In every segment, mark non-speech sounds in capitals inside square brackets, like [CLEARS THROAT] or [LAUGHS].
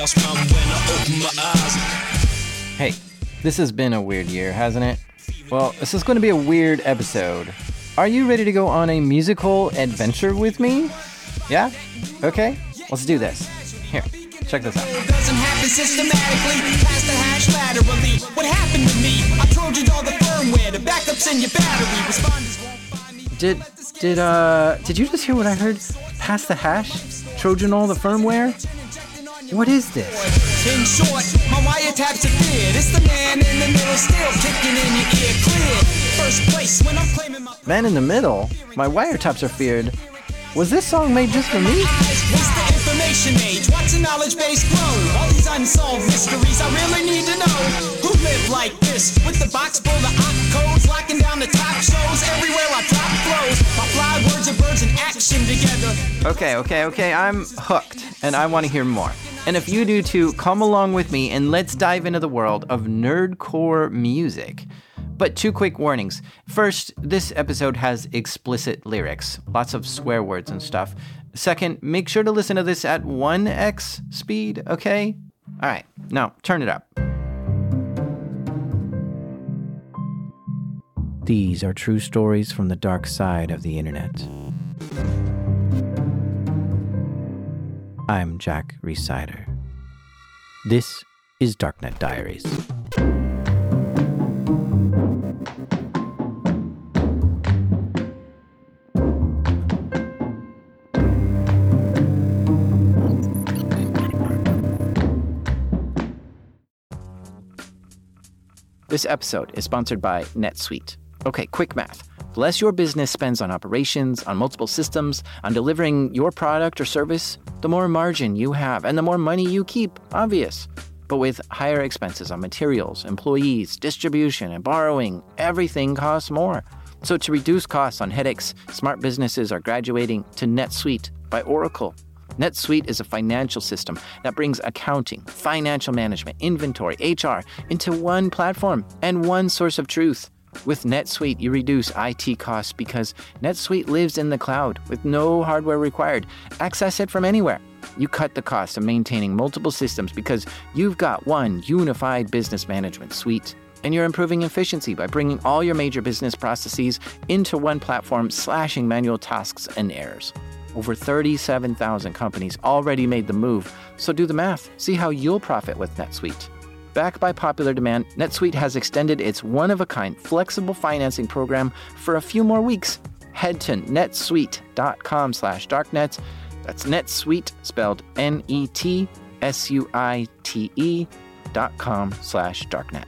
chaos when I open my eyes. Hey, this has been a weird year, hasn't it? Well, this is going to be a weird episode. Are you ready to go on a musical adventure with me? Yeah? Okay, let's do this. Here, check this out. doesn't happen systematically. Pass the hash laterally. What happened to me? I trojaned all the firmware. The backups in your battery. Responders won't find me. Did did uh did you just hear what I heard? Pass the hash? Trojan all the firmware? What is this? In short, my wiretaps are feared. It's the man in the middle still kicking in your ear clear. First place when I'm claiming my Man in the middle? My wiretaps are feared. Was this song made just for me? It's the information age. Watch the knowledge base grow. All these unsolved mysteries I really need to know. Who live like this? With the box full of op codes, locking down the top shows. Everywhere I drop flows. My fly words birds in action together. Okay, okay, okay, I'm hooked, and I want to hear more. And if you do too, come along with me and let's dive into the world of nerdcore music. But two quick warnings. First, this episode has explicit lyrics, lots of swear words and stuff. Second, make sure to listen to this at 1x speed, okay? All right, now turn it up. These are true stories from the dark side of the internet. I'm Jack Rhysider. This is Darknet Diaries. This episode is sponsored by NetSuite. Okay, quick math. The less your business spends on operations, on multiple systems, on delivering your product or service, the more margin you have and the more money you keep. Obvious. But with higher expenses on materials, employees, distribution, and borrowing, everything costs more. So to reduce costs on headaches, smart businesses are graduating to NetSuite by Oracle. NetSuite is a financial system that brings accounting, financial management, inventory, HR into one platform and one source of truth. With NetSuite, you reduce IT costs because NetSuite lives in the cloud with no hardware required. Access it from anywhere. You cut the cost of maintaining multiple systems because you've got one unified business management suite. And you're improving efficiency by bringing all your major business processes into one platform, slashing manual tasks and errors. Over 37,000 companies already made the move, so do the math. See how you'll profit with NetSuite. Backed by popular demand, NetSuite has extended its one of a kind flexible financing program for a few more weeks. Head to netsuite.com slash darknet. That's netsuite spelled N E T S U I T E dot com slash darknet.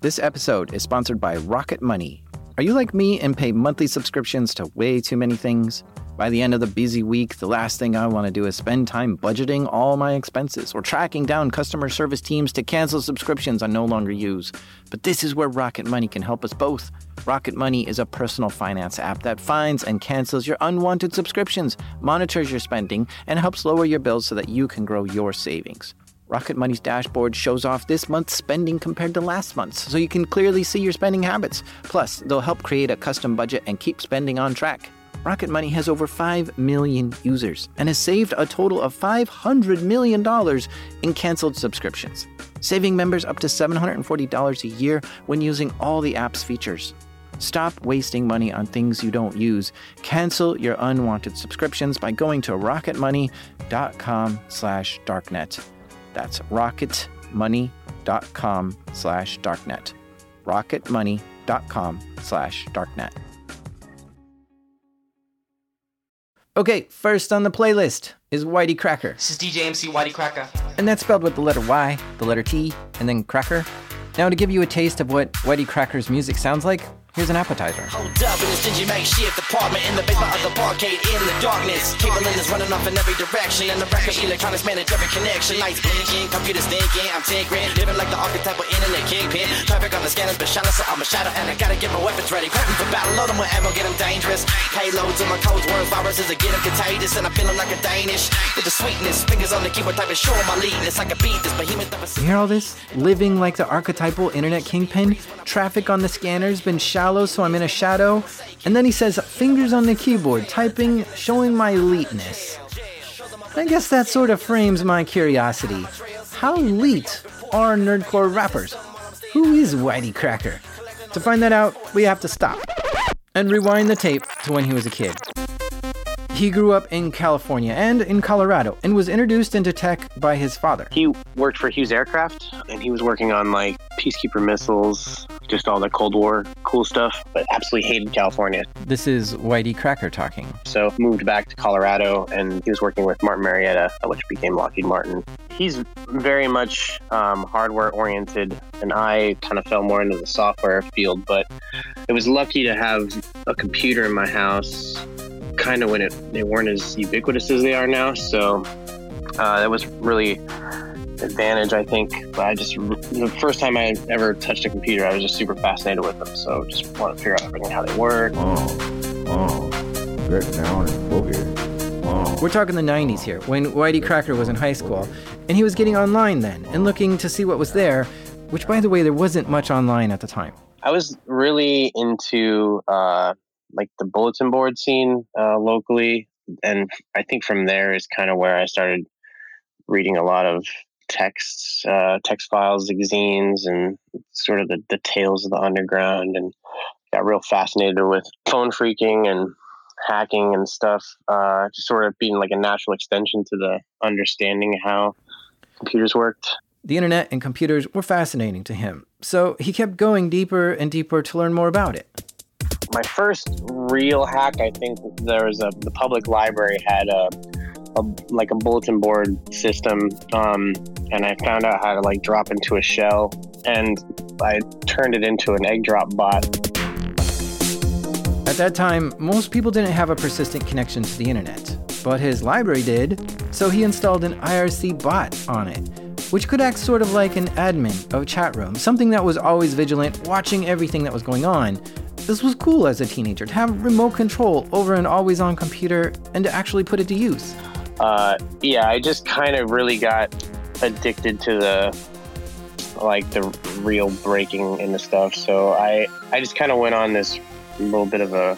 This episode is sponsored by Rocket Money. Are you like me and pay monthly subscriptions to way too many things? By the end of the busy week, the last thing I want to do is spend time budgeting all my expenses or tracking down customer service teams to cancel subscriptions I no longer use. But this is where Rocket Money can help us both. Rocket Money is a personal finance app that finds and cancels your unwanted subscriptions, monitors your spending, and helps lower your bills so that you can grow your savings. Rocket Money's dashboard shows off this month's spending compared to last month's, so you can clearly see your spending habits. Plus, they'll help create a custom budget and keep spending on track. Rocket Money has over 5 million users and has saved a total of $500 million in canceled subscriptions, saving members up to $740 a year when using all the app's features. Stop wasting money on things you don't use. Cancel your unwanted subscriptions by going to rocketmoney.com slash darknet. That's rocketmoney.com slash darknet. rocketmoney.com slash darknet. Okay, first on the playlist is Whitey Cracker. This is DJ MC Whitey Cracker. And that's spelled with the letter Y, the letter T, and then Cracker. Now, to give you a taste of what Whitey Cracker's music sounds like, here's an appetizer. Hold up in a stingy makeshift apartment in the basement of the barcade in the darkness. Cable is running off in every direction, and the record electronics manage every connection. Lights blinking, computers thinking, I'm tinkering, living like the archetype of internet kingpin. Traffic on the scanners, but so I'm a shadow, and I gotta get my weapons ready. Prepping for battle, load them with ammo, get them dangerous. Payloads in my codes, words, viruses, I get them contagious, and I'm feeling like a Danish. With the sweetness, fingers on the keyboard, typing, show my leadness. I can beat this behemoth of a You hear all this? Living like the archetypal internet kingpin? Traffic on the scanners, been shot shallow, so I'm in a shadow. And then he says, fingers on the keyboard, typing, showing my eliteness. I guess that sort of frames my curiosity. How elite are nerdcore rappers? Who is Whitey Cracker? To find that out, we have to stop and rewind the tape to when he was a kid. He grew up in California and in Colorado and was introduced into tech by his father. He worked for Hughes Aircraft and he was working on like Peacekeeper missiles, just all the Cold War cool stuff, but absolutely hated California. This is Whitey Cracker talking. So moved back to Colorado and he was working with Martin Marietta, which became Lockheed Martin. He's very much um, hardware oriented, and I kind of fell more into the software field, but it was lucky to have a computer in my house kind of when it they weren't as ubiquitous as they are now. So uh, that was really advantage, I think. But I just the first time I ever touched a computer, I was just super fascinated with them. So just want to figure out everything how they work. Oh, oh, get down and boogie. Oh. We're talking the 90s here, when Whitey Cracker was in high school, and he was getting online then and looking to see what was there, which, by the way, there wasn't much online at the time. I was really into uh, like the bulletin board scene uh, locally, and I think from there is kind of where I started reading a lot of texts, uh, text files, zines, and sort of the, the tales of the underground, and got real fascinated with phone phreaking and hacking and stuff. Uh, just sort of being like a natural extension to the understanding how computers worked. The internet and computers were fascinating to him, so he kept going deeper and deeper to learn more about it my first real hack, I think there was a the public library had a, a like a bulletin board system, um, and I found out how to like drop into a shell, and I turned it into an Eggdrop bot. At that time, most people didn't have a persistent connection to the internet, but his library did, so he installed an IRC bot on it, which could act sort of like an admin of a chat room, something that was always vigilant, watching everything that was going on, this was cool as a teenager to have remote control over an always on computer and to actually put it to use. Uh, yeah, I just kind of really got addicted to the like the real breaking into stuff. So I I just kind of went on this little bit of a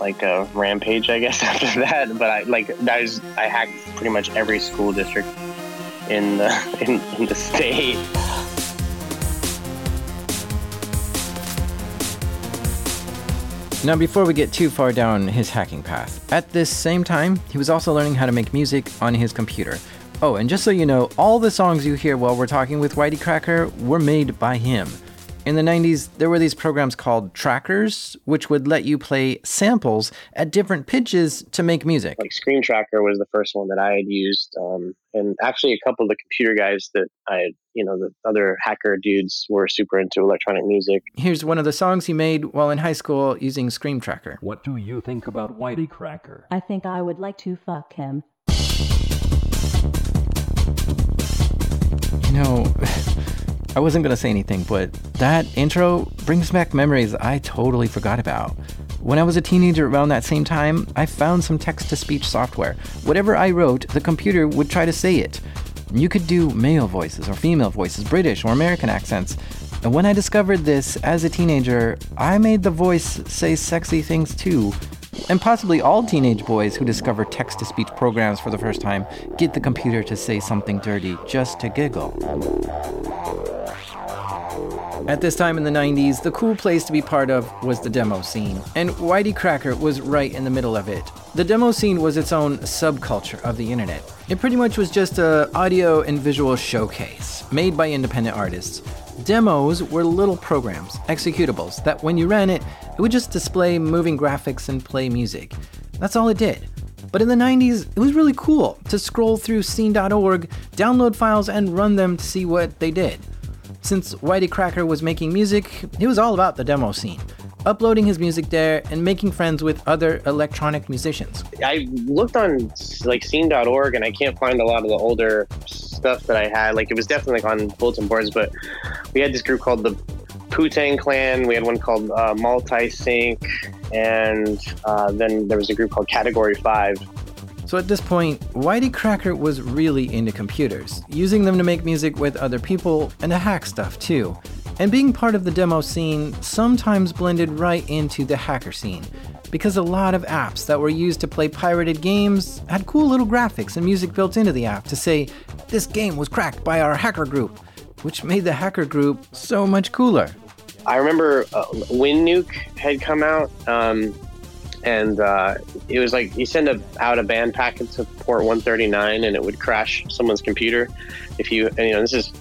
like a rampage, I guess, [LAUGHS] after that. But I like that was I hacked pretty much every school district in the [LAUGHS] in, in the state. Now, before we get too far down his hacking path, at this same time, he was also learning how to make music on his computer. Oh, and just so you know, all the songs you hear while we're talking with Whitey Cracker were made by him. In the 90s, there were these programs called trackers, which would let you play samples at different pitches to make music. Like Scream Tracker was the first one that I had used. Um, and actually, a couple of the computer guys that I had, you know, the other hacker dudes were super into electronic music. Here's one of the songs he made while in high school using Scream Tracker. What do you think about Whitey Cracker? I think I would like to fuck him. You know. I wasn't gonna say anything, but that intro brings back memories I totally forgot about. When I was a teenager around that same time, I found some text to speech software. Whatever I wrote, the computer would try to say it. You could do male voices or female voices, British or American accents. And when I discovered this as a teenager, I made the voice say sexy things too. And possibly all teenage boys who discover text to speech programs for the first time get the computer to say something dirty just to giggle. At this time in the 90s, the cool place to be part of was the demo scene, and Whitey Cracker was right in the middle of it. The demo scene was its own subculture of the internet. It pretty much was just a audio and visual showcase made by independent artists. Demos were little programs, executables, that when you ran it, it would just display moving graphics and play music. That's all it did. But in the 90s, it was really cool to scroll through scene.org, download files, and run them to see what they did. Since Whitey Cracker was making music, he was all about the demo scene, uploading his music there and making friends with other electronic musicians. I looked on like scene.org and I can't find a lot of the older stuff that I had. Like it was definitely like on bulletin boards, but we had this group called the Putang Clan. We had one called uh, Multi Sync, and uh, then there was a group called Category Five so at this point, Whitey Cracker was really into computers, using them to make music with other people and to hack stuff too. And being part of the demo scene sometimes blended right into the hacker scene, because a lot of apps that were used to play pirated games had cool little graphics and music built into the app to say, this game was cracked by our hacker group, which made the hacker group so much cooler. I remember uh, WinNuke had come out, um, and uh, it was like you send a, out a band packet to port 139, and it would crash someone's computer. If you, and, you know, this is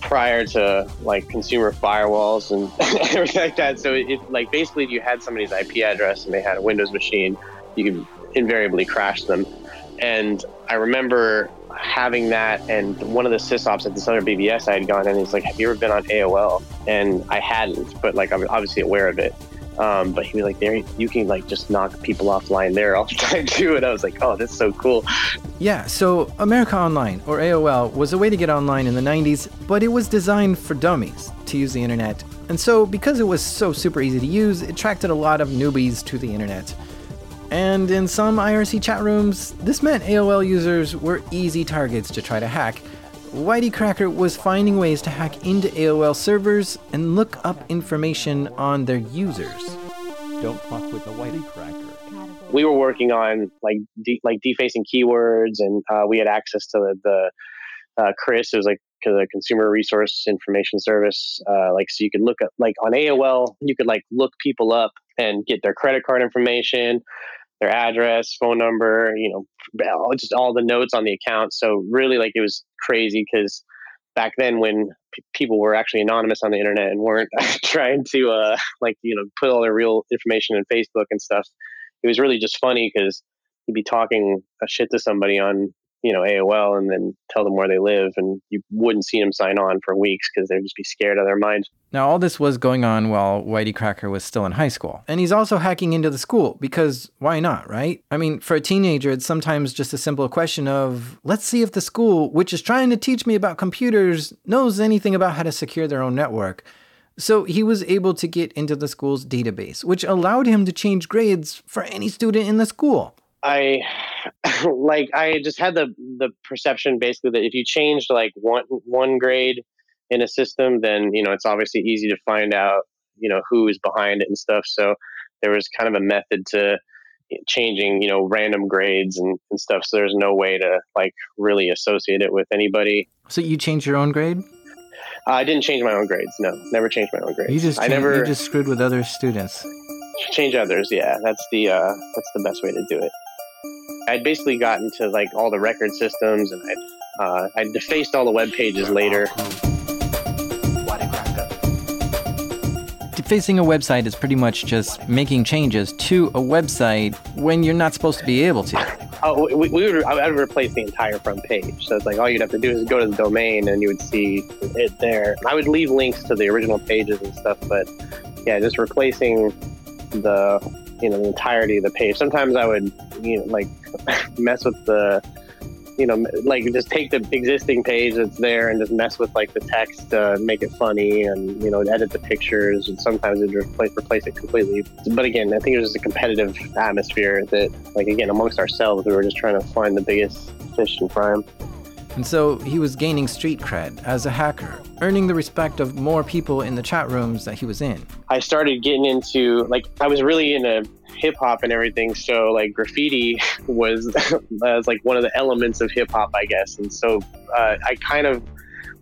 prior to like consumer firewalls and [LAUGHS] everything like that. So it, like basically, if you had somebody's IP address and they had a Windows machine, you could invariably crash them. And I remember having that and one of the sysops at this other BBS I had gone in, he's like, have you ever been on AOL? And I hadn't, but like I'm obviously aware of it. Um, but he was like, there, you can like just knock people offline there all the time too. And I was like, oh, that's so cool. Yeah, so America Online, or AOL, was a way to get online in the 90s, but it was designed for dummies to use the internet. And so, because it was so super easy to use, it attracted a lot of newbies to the internet. And in some IRC chat rooms, this meant AOL users were easy targets to try to hack. Whitey Cracker was finding ways to hack into AOL servers and look up information on their users. Don't fuck with the Whitey Cracker. We were working on like de- like defacing keywords, and uh, we had access to the, the uh, Chris. It was like the Consumer Resource Information Service. Uh, like so, you could look up like on AOL, you could like look people up and get their credit card information, their address, phone number, you know, just all the notes on the account. So really, like it was crazy because back then when p- people were actually anonymous on the internet and weren't [LAUGHS] trying to uh, like you know put all their real information in Facebook and stuff, it was really just funny because you'd be talking a shit to somebody on you know AOL and then tell them where they live, and you wouldn't see them sign on for weeks because they'd just be scared out of their minds. Now, all this was going on while Whitey Cracker was still in high school. And he's also hacking into the school because why not, right? I mean, for a teenager, it's sometimes just a simple question of let's see if the school, which is trying to teach me about computers, knows anything about how to secure their own network. So he was able to get into the school's database, which allowed him to change grades for any student in the school. I [SIGHS] like I just had the the perception basically that if you changed like one one grade in a system, then you know it's obviously easy to find out you know who is behind it and stuff. So there was kind of a method to changing you know random grades and, and stuff. So there's no way to like really associate it with anybody. So you changed your own grade? Uh, I didn't change my own grades. No, never changed my own grades. You just I cha- never you just screwed with other students. change others. Yeah, that's the uh, that's the best way to do it. I'd basically gotten to like all the record systems, and I'd uh, I defaced all the web pages later. Defacing a website is pretty much just making changes to a website when you're not supposed to be able to. Oh, we, we would I would replace the entire front page. So it's like all you'd have to do is go to the domain, and you would see it there. I would leave links to the original pages and stuff, but yeah, just replacing the you know the entirety of the page. Sometimes I would you know like [LAUGHS] mess with the you know like just take the existing page that's there and just mess with like the text to make it funny and you know edit the pictures and sometimes it'd replace replace it completely. But again, I think it was just a competitive atmosphere that like again amongst ourselves we were just trying to find the biggest fish and fry 'em. And so he was gaining street cred as a hacker, earning the respect of more people in the chat rooms that he was in. I started getting into like I was really into hip hop and everything. So like graffiti [LAUGHS] was [LAUGHS] was like one of the elements of hip hop, I guess. And so uh, I kind of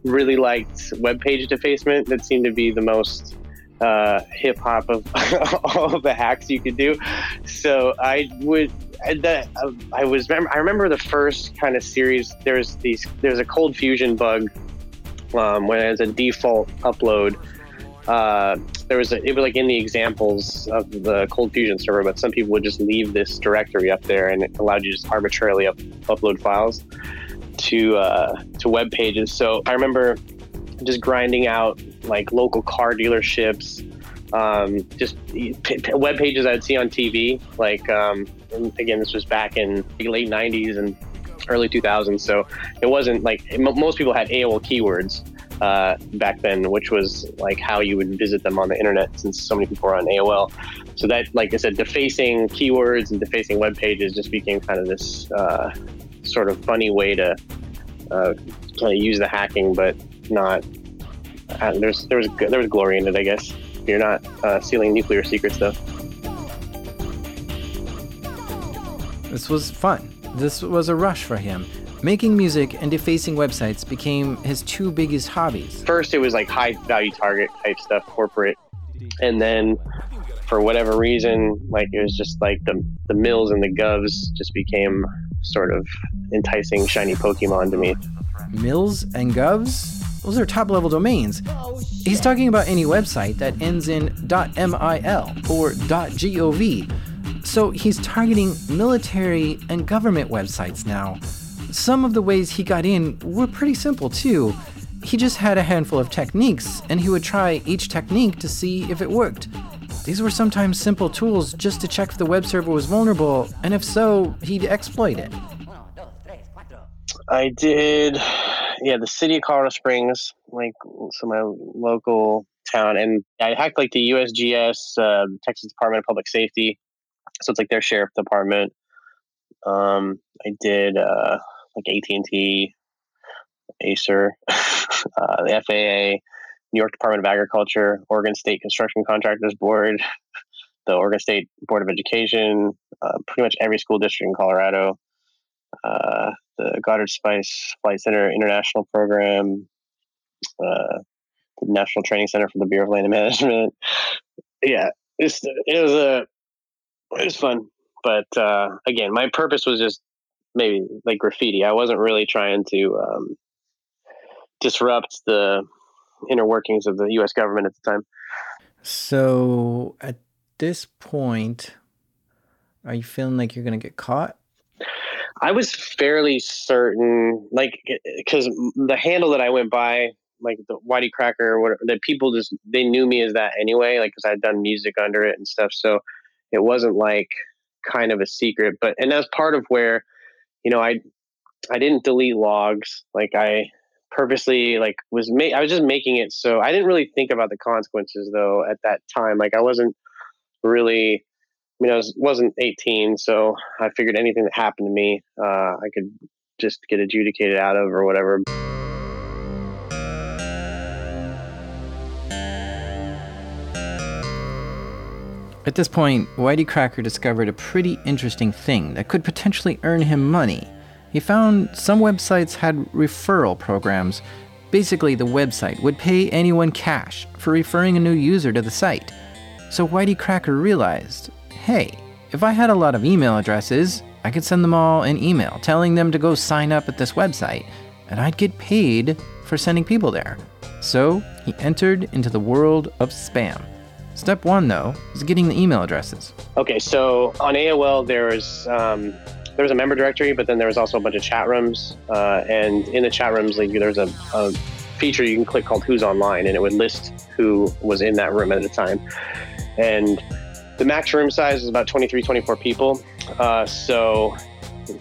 really liked web page defacement. That seemed to be the most uh, hip hop of [LAUGHS] all of the hacks you could do. So I would. The, I was. I remember the first kind of series. There's these. There's a ColdFusion bug um, when it's a default upload uh, there was a, it was like in the examples of the ColdFusion server but some people would just leave this directory up there and it allowed you to just arbitrarily up, upload files to uh, to web pages so i remember just grinding out like local car dealerships um, just p- p- web pages i'd see on tv like um, and again this was back in the late 90s and early 2000s so it wasn't like mo most people had aol keywords uh, back then, which was like how you would visit them on the internet since so many people were on AOL. So that, like I said, defacing keywords and defacing web pages just became kind of this uh, sort of funny way to uh, kind of use the hacking, but not uh, there's there was there was glory in it, I guess. You're not uh, stealing nuclear secrets, though. This was fun. This was a rush for him. Making music and defacing websites became his two biggest hobbies. First, it was like high value target type stuff, corporate, and then for whatever reason, like it was just like the the mills and the govs just became sort of enticing shiny Pokemon to me. Mills and govs? Those are top level domains. He's talking about any website that ends in .mil or .gov. So he's targeting military and government websites now. Some of the ways he got in were pretty simple too. He just had a handful of techniques, and he would try each technique to see if it worked. These were sometimes simple tools just to check if the web server was vulnerable, and if so, he'd exploit it. I did, yeah, the city of Colorado Springs, like so my local town, and I hacked like the USGS, uh, Texas Department of Public Safety, so it's like their sheriff department. Um, I did uh, like AT and T, Acer, [LAUGHS] uh, the FAA, New York Department of Agriculture, Oregon State Construction Contractors Board, [LAUGHS] the Oregon State Board of Education, uh, pretty much every school district in Colorado, uh, the Goddard Space Flight Center International Program, uh, the National Training Center for the Bureau of Land [LAUGHS] Management. Yeah, it was a it was fun, but uh, again, my purpose was just maybe like graffiti. I wasn't really trying to um, disrupt the inner workings of the U.S. government at the time. So at this point, are you feeling like you're going to get caught? I was fairly certain, like, because the handle that I went by, like the Whitey Cracker, whatever, that people just they knew me as that anyway, like because I'd done music under it and stuff. So it wasn't like kind of a secret. But and that's part of where, you know, I I didn't delete logs. Like I purposely like was ma- I was just making it so I didn't really think about the consequences though at that time. Like I wasn't really I mean, I was wasn't 18, so I figured anything that happened to me, uh, I could just get adjudicated out of or whatever. At this point, Whitey Cracker discovered a pretty interesting thing that could potentially earn him money. He found some websites had referral programs. Basically, the website would pay anyone cash for referring a new user to the site. So Whitey Cracker realized hey, if I had a lot of email addresses, I could send them all an email telling them to go sign up at this website, and I'd get paid for sending people there. So he entered into the world of spam. Step one, though, is getting the email addresses. Okay, so on AOL there was um, there was a member directory, but then there was also a bunch of chat rooms, uh, and in the chat rooms, like there's a, a feature you can click called "Who's Online," and it would list who was in that room at the time. And the max room size was about 23, 24 people. Uh, so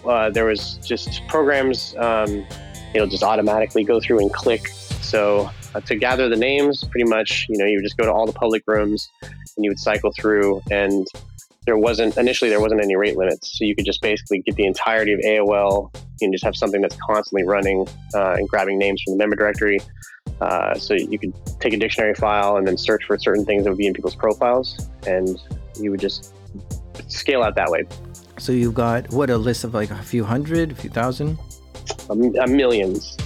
uh, there was just programs, um, it'll just automatically go through and click. So uh, to gather the names, pretty much, you know, you would just go to all the public rooms and you would cycle through and there wasn't initially there wasn't any rate limits. So you could just basically get the entirety of aol and just have something that's constantly running uh, and grabbing names from the member directory. Uh, so you could take a dictionary file and then search for certain things that would be in people's profiles and you would just scale out that way. So you've got, what, a list of like a few hundred, a few thousand? a, a millions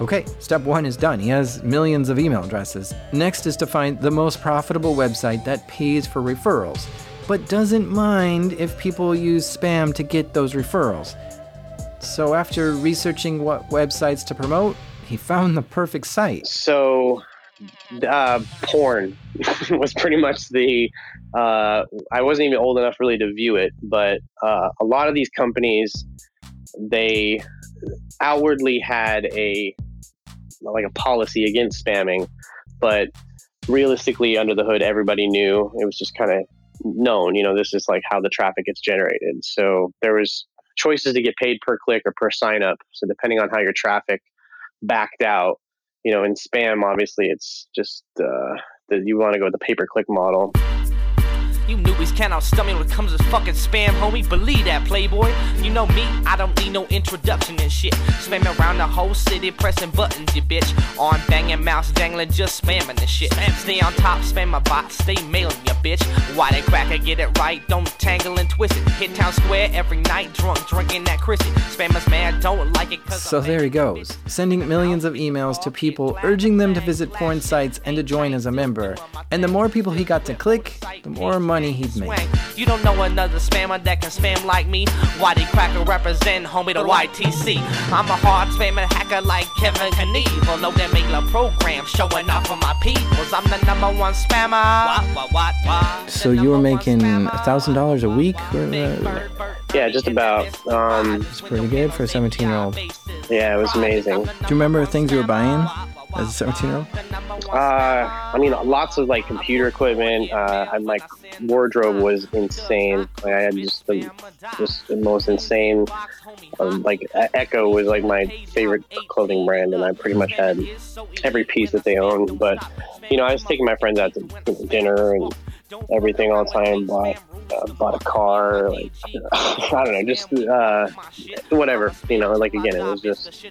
Okay, step one is done. He has millions of email addresses. Next is to find the most profitable website that pays for referrals, but doesn't mind if people use spam to get those referrals. So, after researching what websites to promote, he found the perfect site. so uh, porn [LAUGHS] was pretty much the uh, i wasn't even old enough really to view it but uh, a lot of these companies they outwardly had a like a policy against spamming but realistically under the hood everybody knew. It was just kind of known you know this is like how the traffic gets generated. So there was choices to get paid per click or per sign up. So depending on how your traffic backed out you know in spam obviously it's just uh, that you want to go with the pay per click model You newbies can't outstump me when it comes to fucking spam, homie. Believe that, playboy. You know me, I don't need no introduction and shit. Spamming around the whole city, pressing buttons, you bitch. On banging, mouse dangling, just spamming the shit. Stay on top, spam my bot, stay mailing, you bitch. Why they cracker, get it right, don't tangle and twist it. Hit town square every night, drunk, drinking that Chrissy. Spammers mad, don't like it cause So there he goes, sending millions of emails to people, urging them to visit porn sites and to join as a member. And the more people he got to click, the more money he'd make. You don't know another spammer that can spam like me. Whitey Cracker represent homie the YTC. I'm a hard spamming hacker like Kevin Knievel. Know that make a program showing off for my peoples. I'm the number one spammer. What, what, what, what? So you were making a thousand dollars a week? Or, uh, Yeah, just about. Um, it's pretty good for a 17 year old. yeah, it was amazing. Do you remember things you were buying as a 17 year old? Uh, I mean, lots of like computer equipment. Uh, my wardrobe was insane. Like, I had just the just the most insane. Um, like Ecko was like my favorite clothing brand, and I pretty much had every piece that they owned. But you know, I was taking my friends out to dinner and everything all the time. Bought uh, bought a car. Like [LAUGHS] I don't know, just uh, whatever. You know, like again, it was just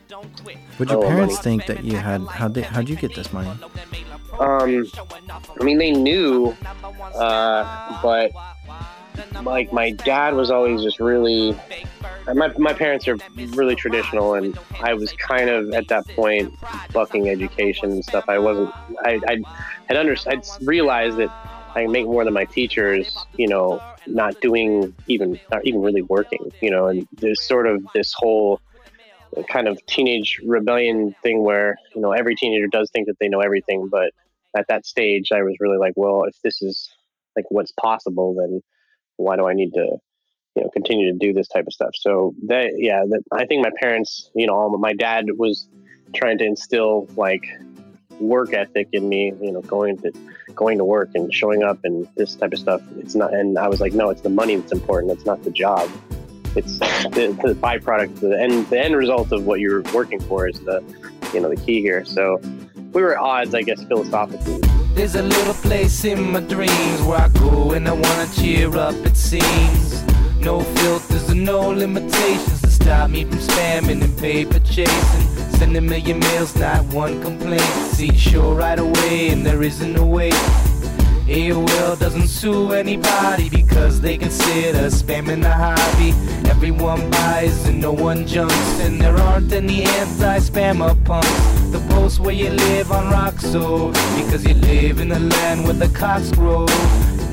Would your Oh, parents money. think that you had? how did how'd you get this money? Um, I mean, they knew, uh, but like my dad was always just really. My, my parents are really traditional, and I was kind of at that point bucking education and stuff. I wasn't. I, I had under. I'd realized that I make more than my teachers. You know, not doing even not even really working. You know, and there's sort of this whole kind of teenage rebellion thing where you know every teenager does think that they know everything but at that stage i was really like well if this is like what's possible then why do i need to you know continue to do this type of stuff so that yeah that i think my parents you know my dad was trying to instill like work ethic in me you know going to going to work and showing up and this type of stuff it's not and i was like no it's the money that's important it's not the job it's the, the byproduct the end the end result of what you're working for is the you know the key here so we were at odds i guess philosophically There's a little place in my dreams where I go and I wanna cheer up, it seems. No filters and no limitations to stop me from spamming and paper chasing. Send a million mails, not one complaint. See, sure right away, and there isn't a way. AOL doesn't sue anybody because they consider spamming a hobby. Everyone buys and no one jumps, and there aren't any anti-spammer punks. The post where you live on Roxo because you live in the land where the cocks grow.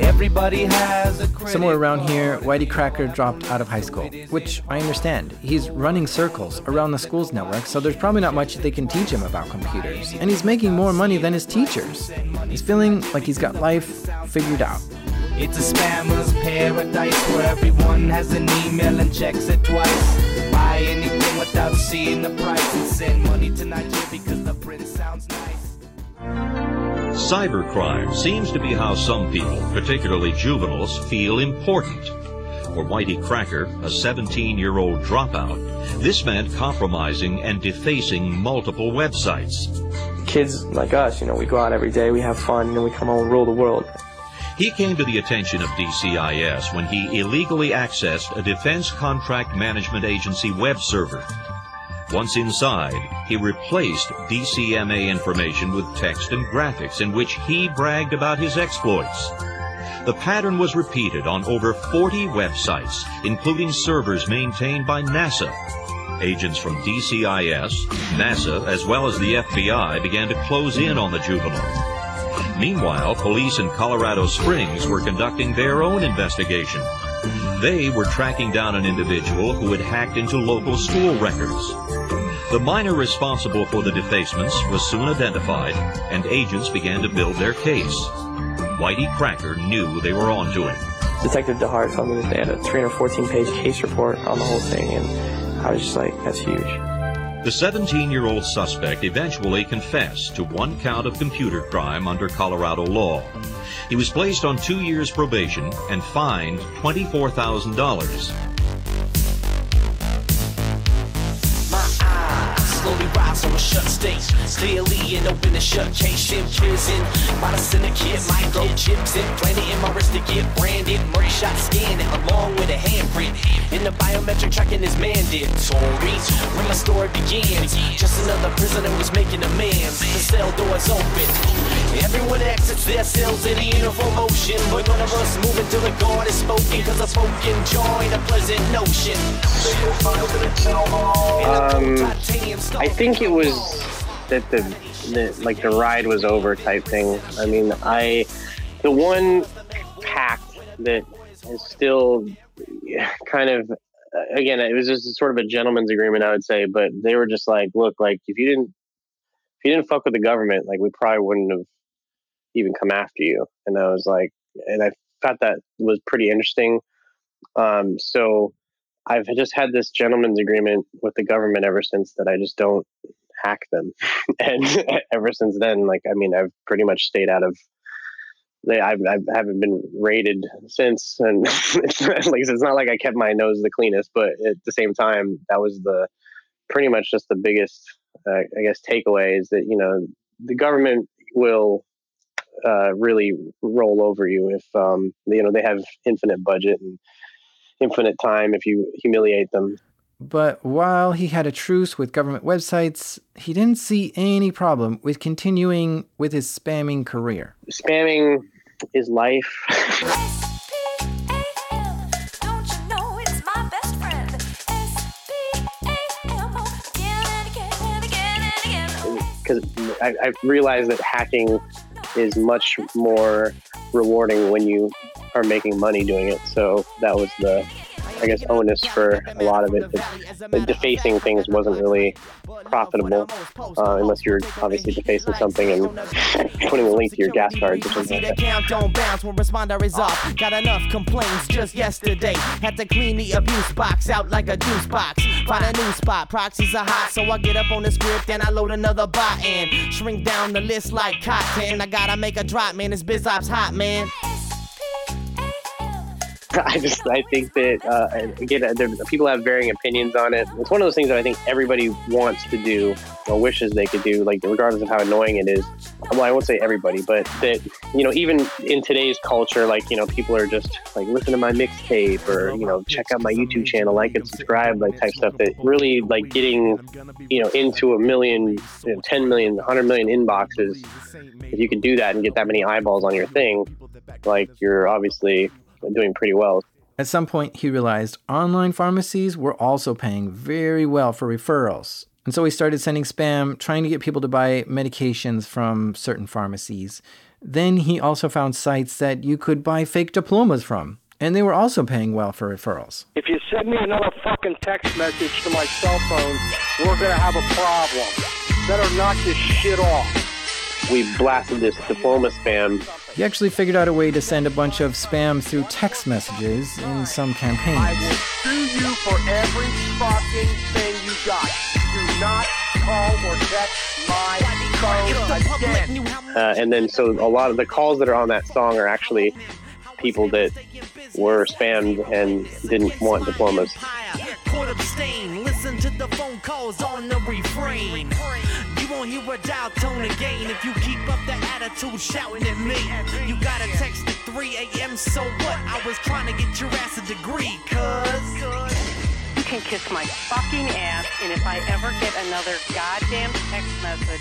Everybody has a Somewhere around here, Whitey Cracker dropped out of high school, which I understand. He's running circles around the school's network, so there's probably not much they can teach him about computers. And he's making more money than his teachers. He's feeling like he's got life figured out. It's a spammer's paradise where everyone has an email and checks it twice. Buy anything without seeing the price and send money to Nigeria because the print sounds nice. Cybercrime seems to be how some people, particularly juveniles, feel important. For Whitey Cracker, a 17 year old dropout, this meant compromising and defacing multiple websites. Kids like us, you know, we go out every day, we have fun, and we come home and rule the world. He came to the attention of DCIS when he illegally accessed a Defense Contract Management Agency web server. Once inside, he replaced DCMA information with text and graphics in which he bragged about his exploits. The pattern was repeated on over 40 websites, including servers maintained by NASA. Agents from DCIS, NASA, as well as the FBI began to close in on the juvenile. Meanwhile, police in Colorado Springs were conducting their own investigation. They were tracking down an individual who had hacked into local school records. The minor responsible for the defacements was soon identified, and agents began to build their case. Whitey Cracker knew they were onto him. Detective DeHart told me that they had a 314 page case report on the whole thing, and I was just like, that's huge. The 17 year old suspect eventually confessed to one count of computer crime under Colorado law. He was placed on two years probation and fined $24,000. Slowly rise so a shut state. Clearly an open and shut case in prison. By the syndicate, microchips implanted in plenty in my wrist to get branded. Murray shot scanned along with a handprint. And the biometric tracking is mandatory. When my story began, just another prisoner was making demands. The cell doors open. Everyone exits their cells in a uniform motion. But none of us move until the guard is spoken. Cause a spoken joy, a pleasant notion. Um, I think it was that the, the like the ride was over type thing. I mean, I the one pact that is still kind of again, it was just sort of a gentleman's agreement, I would say. But they were just like, look, like if you didn't if you didn't fuck with the government, like we probably wouldn't have even come after you. And I was like, and I thought that was pretty interesting. Um, so I've just had this gentleman's agreement with the government ever since that I just don't hack them. [LAUGHS] and [LAUGHS] ever since then, like, I mean, I've pretty much stayed out of they I've, I haven't been raided since, and [LAUGHS] it's like it's not like I kept my nose the cleanest, but at the same time, that was the pretty much just the biggest, uh, I guess, takeaway is that you know the government will uh, really roll over you if um, you know they have infinite budget and infinite time if you humiliate them. But while he had a truce with government websites, he didn't see any problem with continuing with his spamming career. Spamming is life. [LAUGHS] Because I, I realized that hacking is much more rewarding when you are making money doing it. So that was the I guess, onus for a lot of it. The, defacing things wasn't really profitable uh, unless you're obviously defacing something and [LAUGHS] putting a link to your gas cards or something like that. Got enough complaints just yesterday. Had to clean the abuse box out like a juice box. Find a new spot. Proxies are hot, so I get up on the script and I load another bot in. Shrink down the list like cotton. I gotta make a drop, man. This biz ops hot, man. [LAUGHS] I just I think that uh, again, uh, there, people have varying opinions on it. It's one of those things that I think everybody wants to do or wishes they could do, like regardless of how annoying it is. Well, I won't say everybody, but that you know, even in today's culture, like you know, people are just like listen to my mixtape or you know, check out my YouTube channel, like and subscribe, like type stuff. That really like getting you know into a million, you know, 10 million, 100 million inboxes. If you could do that and get that many eyeballs on your thing, like you're obviously doing pretty well. At some point, he realized online pharmacies were also paying very well for referrals. And so he started sending spam, trying to get people to buy medications from certain pharmacies. Then he also found sites that you could buy fake diplomas from, and they were also paying well for referrals. If you send me another fucking text message to my cell phone, we're gonna have a problem. Better knock this shit off. We blasted this diploma spam he actually figured out a way to send a bunch of spam through text messages in some campaigns. I will sue you for every fucking thing you got. Do not call or text my phone again. Uh, and then, so a lot of the calls that are on that song are actually people that were spammed and didn't want diplomas. Listen to the phone calls on the refrain. You won't hear a dial tone again if you keep up the attitude shouting at me. You got a text at 3 a.m. So what? I was trying to get your ass a degree, cuz. You can kiss my fucking ass, and if I ever get another goddamn text message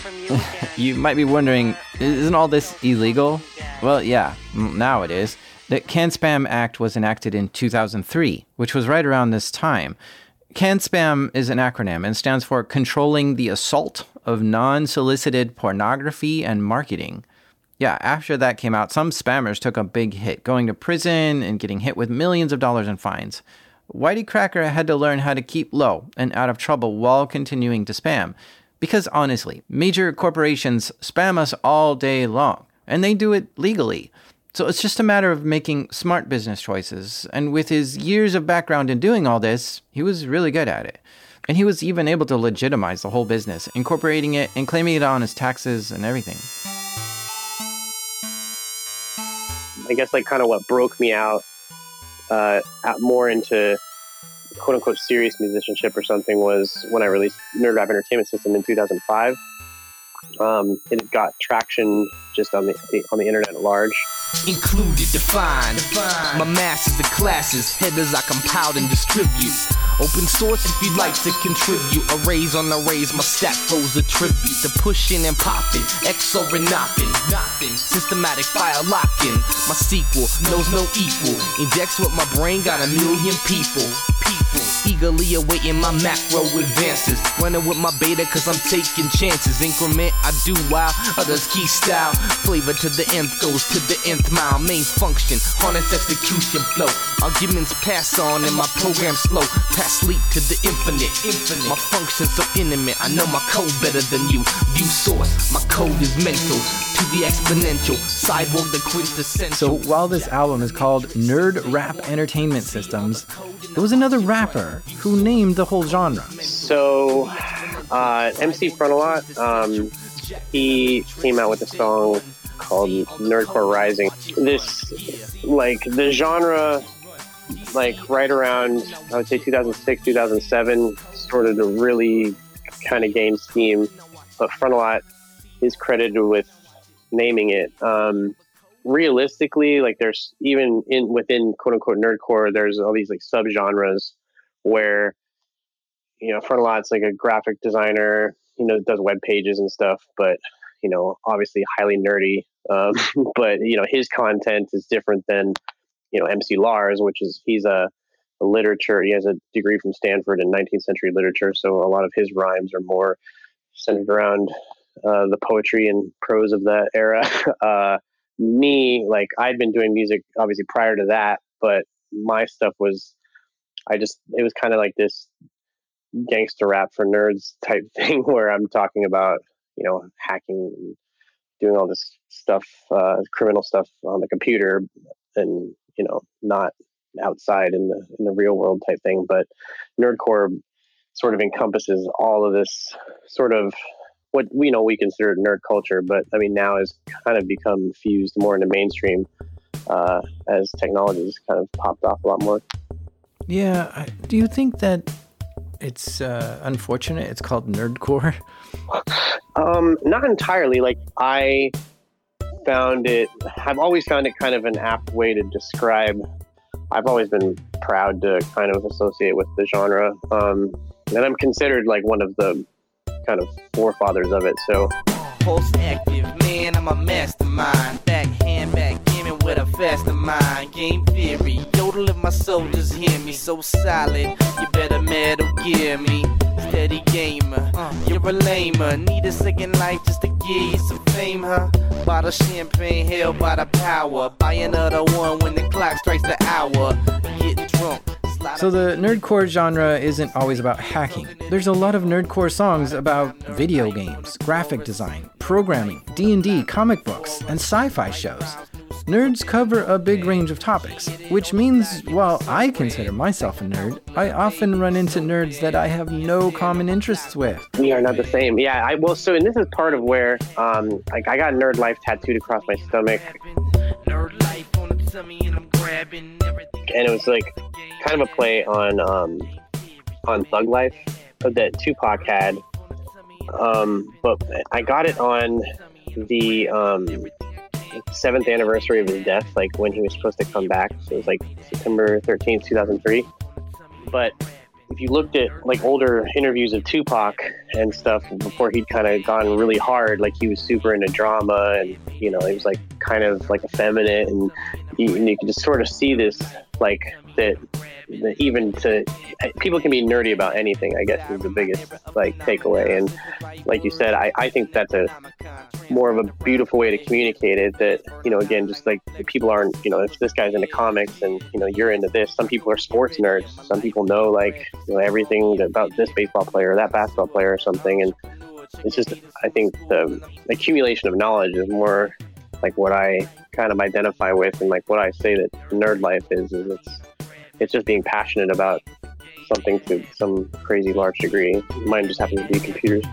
from you again. you might be wondering, isn't all this illegal? Well, yeah, now it is. The CAN-SPAM Act was enacted in 2003, which was right around this time. CAN-SPAM is an acronym and stands for Controlling the Assault of Non-Solicited Pornography and Marketing. Yeah, after that came out, some spammers took a big hit, going to prison and getting hit with millions of dollars in fines. Whitey Cracker had to learn how to keep low and out of trouble while continuing to spam. Because honestly, major corporations spam us all day long, and they do it legally. So it's just a matter of making smart business choices. And with his years of background in doing all this, he was really good at it. And he was even able to legitimize the whole business, incorporating it and claiming it on his taxes and everything. I guess like kind of what broke me out uh, more into quote unquote serious musicianship or something was when I released Nerd Rap Entertainment System in 2005. Um, it got traction just on the on the internet at large. Included, defined. My masters and classes, headers I compile and distribute. Open source if you'd like to contribute. Arrays on arrays, my stack flows a tribute. The pushing and popping, XO and nopping. Systematic fire locking. My sequel knows no equal. Index with my brain, got a million people. People eagerly awaiting my macro advances. Running with my beta cause I'm taking chances. Increment I do while others key style. Flavor to the nth goes to the nth mile. Main function, harness execution flow. Arguments pass on and my program slow. Pass leap to the infinite. Infinite. My function so intimate. I know my code better than you. View source, my code is mental. To the exponential. Cyborg the quintessential. So while this album is called Nerd Rap Entertainment Systems, it was another rapper who named the whole genre. So, uh, MC Frontalot, um, he came out with a song called Nerdcore Rising. This, like, the genre, like, right around, I would say 2006, 2007, started to really kind of gain steam. But Frontalot is credited with naming it. Um, realistically, like, there's even in within quote unquote nerdcore, there's all these like subgenres where you know Frontalot's like a graphic designer, you know, does web pages and stuff, but you know, obviously highly nerdy. Um, [LAUGHS] [LAUGHS] but you know, his content is different than you know MC Lars, which is he's a, a literature. He has a degree from Stanford in 19th century literature, so a lot of his rhymes are more centered around uh, the poetry and prose of that era. [LAUGHS] Uh, me, like I'd been doing music obviously prior to that, but my stuff was I just it was kind of like this gangster rap for nerds type [LAUGHS] thing where I'm talking about you know hacking and doing all this stuff, uh, criminal stuff on the computer, and you know not outside in the in the real world type thing. But nerdcore sort of encompasses all of this sort of what we know we consider nerd culture, but I mean now has kind of become fused more into mainstream uh, as has kind of popped off a lot more. Yeah, I- do you think that it's uh, unfortunate it's called nerdcore? Um, not entirely. Like I found it. I've always found it kind of an apt way to describe. I've always been proud to kind of associate with the genre, um, and I'm considered like one of the kind of forefathers of it. So Pulse active, man, I'm a mastermind. Backhand, backgammon with a faster mind. Game theory, yodel if my soldiers hear me. So solid, you better metal gear me. Steady gamer, uh. you're a lamer. Need a second life just to give you some fame, huh? Bottle champagne held by the power. Buy another one when the clock strikes the hour. Getting drunk. So the nerdcore genre isn't always about hacking. There's a lot of nerdcore songs about video games, graphic design, programming, D&D, comic books, and sci-fi shows. Nerds cover a big range of topics, which means while I consider myself a nerd, I often run into nerds that I have no common interests with. we are not the same. Yeah, I well. So and this is part of where um, like I got nerd life tattooed across my stomach, and it was like kind of a play on um, on Thug Life that Tupac had. Um, but I got it on the um, seventh anniversary of his death, like when he was supposed to come back. So it was like September thirteenth, two thousand three. But if you looked at like older interviews of Tupac and stuff before he'd kind of gone really hard, like he was super into drama and you know he was like kind of like effeminate and you, and you can just sort of see this like that, that even to eh, people can be nerdy about anything. I guess is the biggest like takeaway. And like you said, I, I think that's a more of a beautiful way to communicate it. That you know again just like people aren't you know if this guy's into comics and you know you're into this. Some people are sports nerds. Some people know like you know everything about this baseball player or that basketball player or something and it's just I think the accumulation of knowledge is more like what I kind of identify with and like what I say that nerd life is is it's it's just being passionate about something to some crazy large degree. Mine just happens to be computers.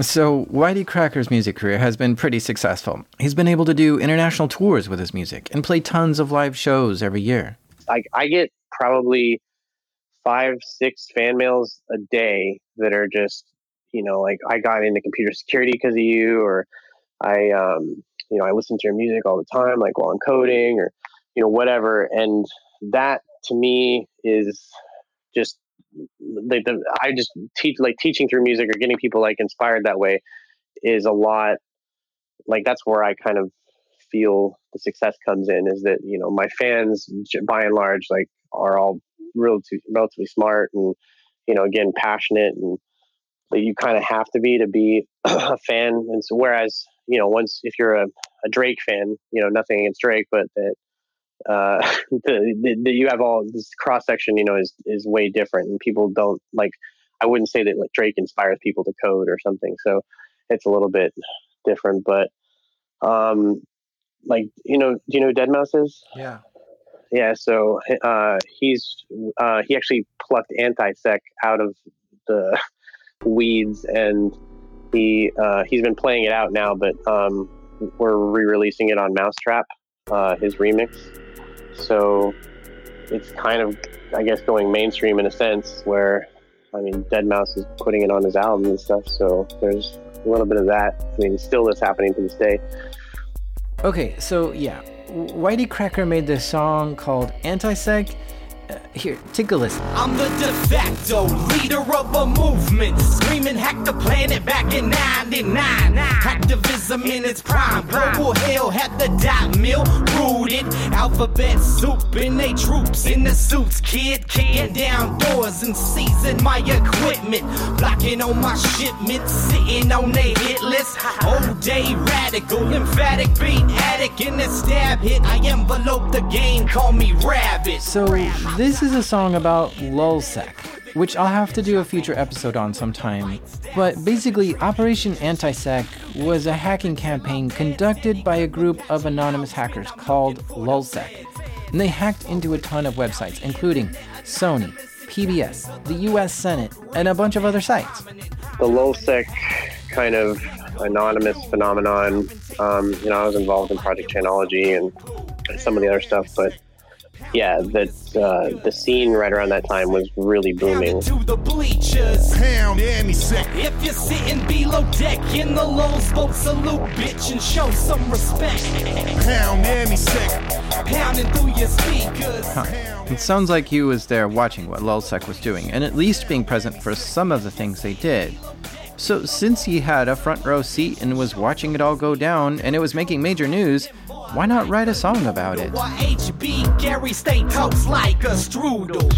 So, YTCracker's music career has been pretty successful. He's been able to do international tours with his music and play tons of live shows every year. Like I get probably five, six fan mails a day that are just, you know, like I got into computer security because of you, or I, um, you know, I listen to your music all the time, like while I'm coding, or you know, whatever. And that to me is just like the, I just teach like teaching through music or getting people like inspired that way is a lot. Like that's where I kind of feel the success comes in is that you know my fans by and large like are all relatively relatively smart and you know again passionate and you kind of have to be to be [CLEARS THROAT] a fan and so whereas you know once if you're a, a drake fan you know nothing against drake but that uh [LAUGHS] the, the, the you have all this cross section you know is is way different and people don't like i wouldn't say that like drake inspires people to code or something so it's a little bit different but um like you know do you know who deadmau5 is Yeah. yeah, so uh, he's uh, he actually plucked AntiSec out of the [LAUGHS] weeds, and he uh, he's been playing it out now. But um, we're re-releasing it on mau5trap, uh, his remix. So it's kind of, I guess, going mainstream in a sense. Where I mean, deadmau5 is putting it on his album and stuff. So there's a little bit of that. I mean, still that's happening to this day. Okay, so yeah, YTCracker made this song called AntiSec. Uh, here, take a listen. I'm the de facto leader of a movement. Screaming hack the planet back in 99. Activism in its prime. Global hell had the dot mill rooted. Alphabet soup in they troops in the suits. Kid kicking down doors and seizing my equipment. Blocking on my shipment. Sitting on they hit list. All day radical, emphatic beat addict in the stab hit. I envelope the game. Call me rabbit. So, this is a song about LulzSec, which I'll have to do a future episode on sometime. But basically, Operation AntiSec was a hacking campaign conducted by a group of anonymous hackers called LulzSec. And they hacked into a ton of websites, including Sony, PBS, the US Senate, and a bunch of other sites. the LulzSec kind of anonymous phenomenon. Um, you know, I was involved in Project Chanology and some of the other stuff, but yeah, that uh, the scene right around that time was really booming. to the bleachers. Pound AntiSec. If you're sitting below deck in the Lowe's boat, salute, bitch, and show some respect. Pound AntiSec. Pounding through your speakers. Huh. It sounds like he was there watching what LulzSec was doing, and at least being present for some of the things they did. So, since he had a front row seat and was watching it all go down, and it was making major news, why not write a song about it? HBGary stay toast like a strudel.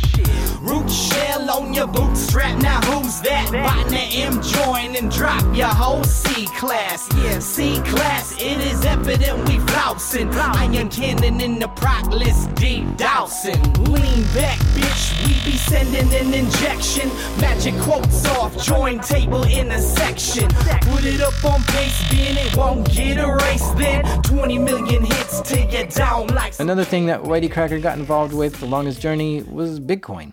Root shell on your bootstrap. Now who's that? Buying the M join and drop your whole C class. Yeah, C class. It is evident we flousing. Iron cannon in the proc list deep dousing. Lean back, bitch. We be sending an injection. Magic quotes off. Join table in a section. Put it up on pace, being it won't get erased. Then 20 million hits till you're like. Another thing that YTCracker got involved with along his journey was Bitcoin.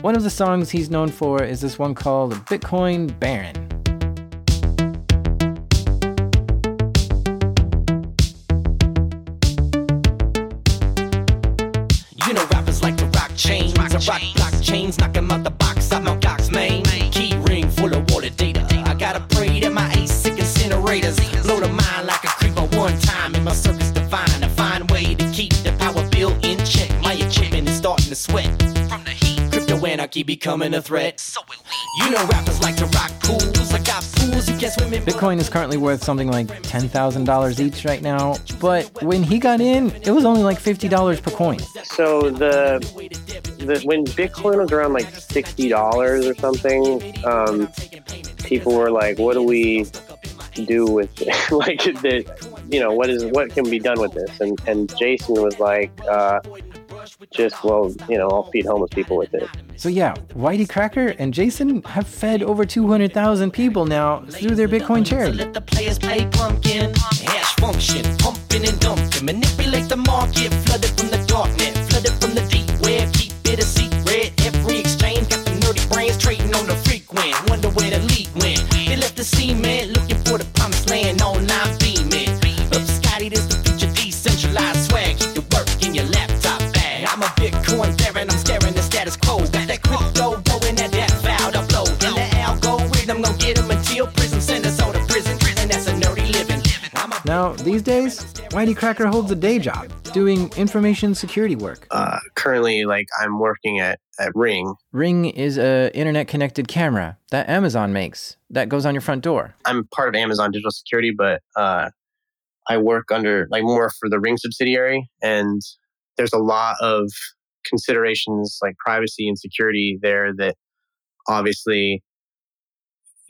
One of the songs he's known for is this one called Bitcoin Baron. You know rappers like to rock chains, rock, rock blockchains, knock 'em out the box, Crypto anarchy becoming a threat. So elite. You know rappers like to rock pools. I got pools you can swim in. Bitcoin is currently worth something like $10,000 each right now, but when he got in, it was only like $50 per coin. So the, the when Bitcoin was around like sixty dollars or something, um, people were like, "What do we do with it? [LAUGHS] like the, you know, what is what can be done with this?" And and Jason was like, uh, "Just well, you know, I'll feed homeless people with it." So yeah, YTCracker and Jason have fed over 200,000 people now through their Bitcoin charity. Let the players play pumpkin, hash function, pumping and dumping, manipulate the market, flooded from the darknet, flooded from the deep web, keep it a secret. Every exchange got the nerdy brains trading on the frequent. Wonder where the leak went. They left the cement Now, these days, YTCracker holds a day job doing information security work. Uh, currently, like I'm working at, at Ring. Ring is a internet connected camera that Amazon makes that goes on your front door. I'm part of Amazon Digital Security, but uh, I work under like more for the Ring subsidiary, and there's a lot of considerations like privacy and security there that obviously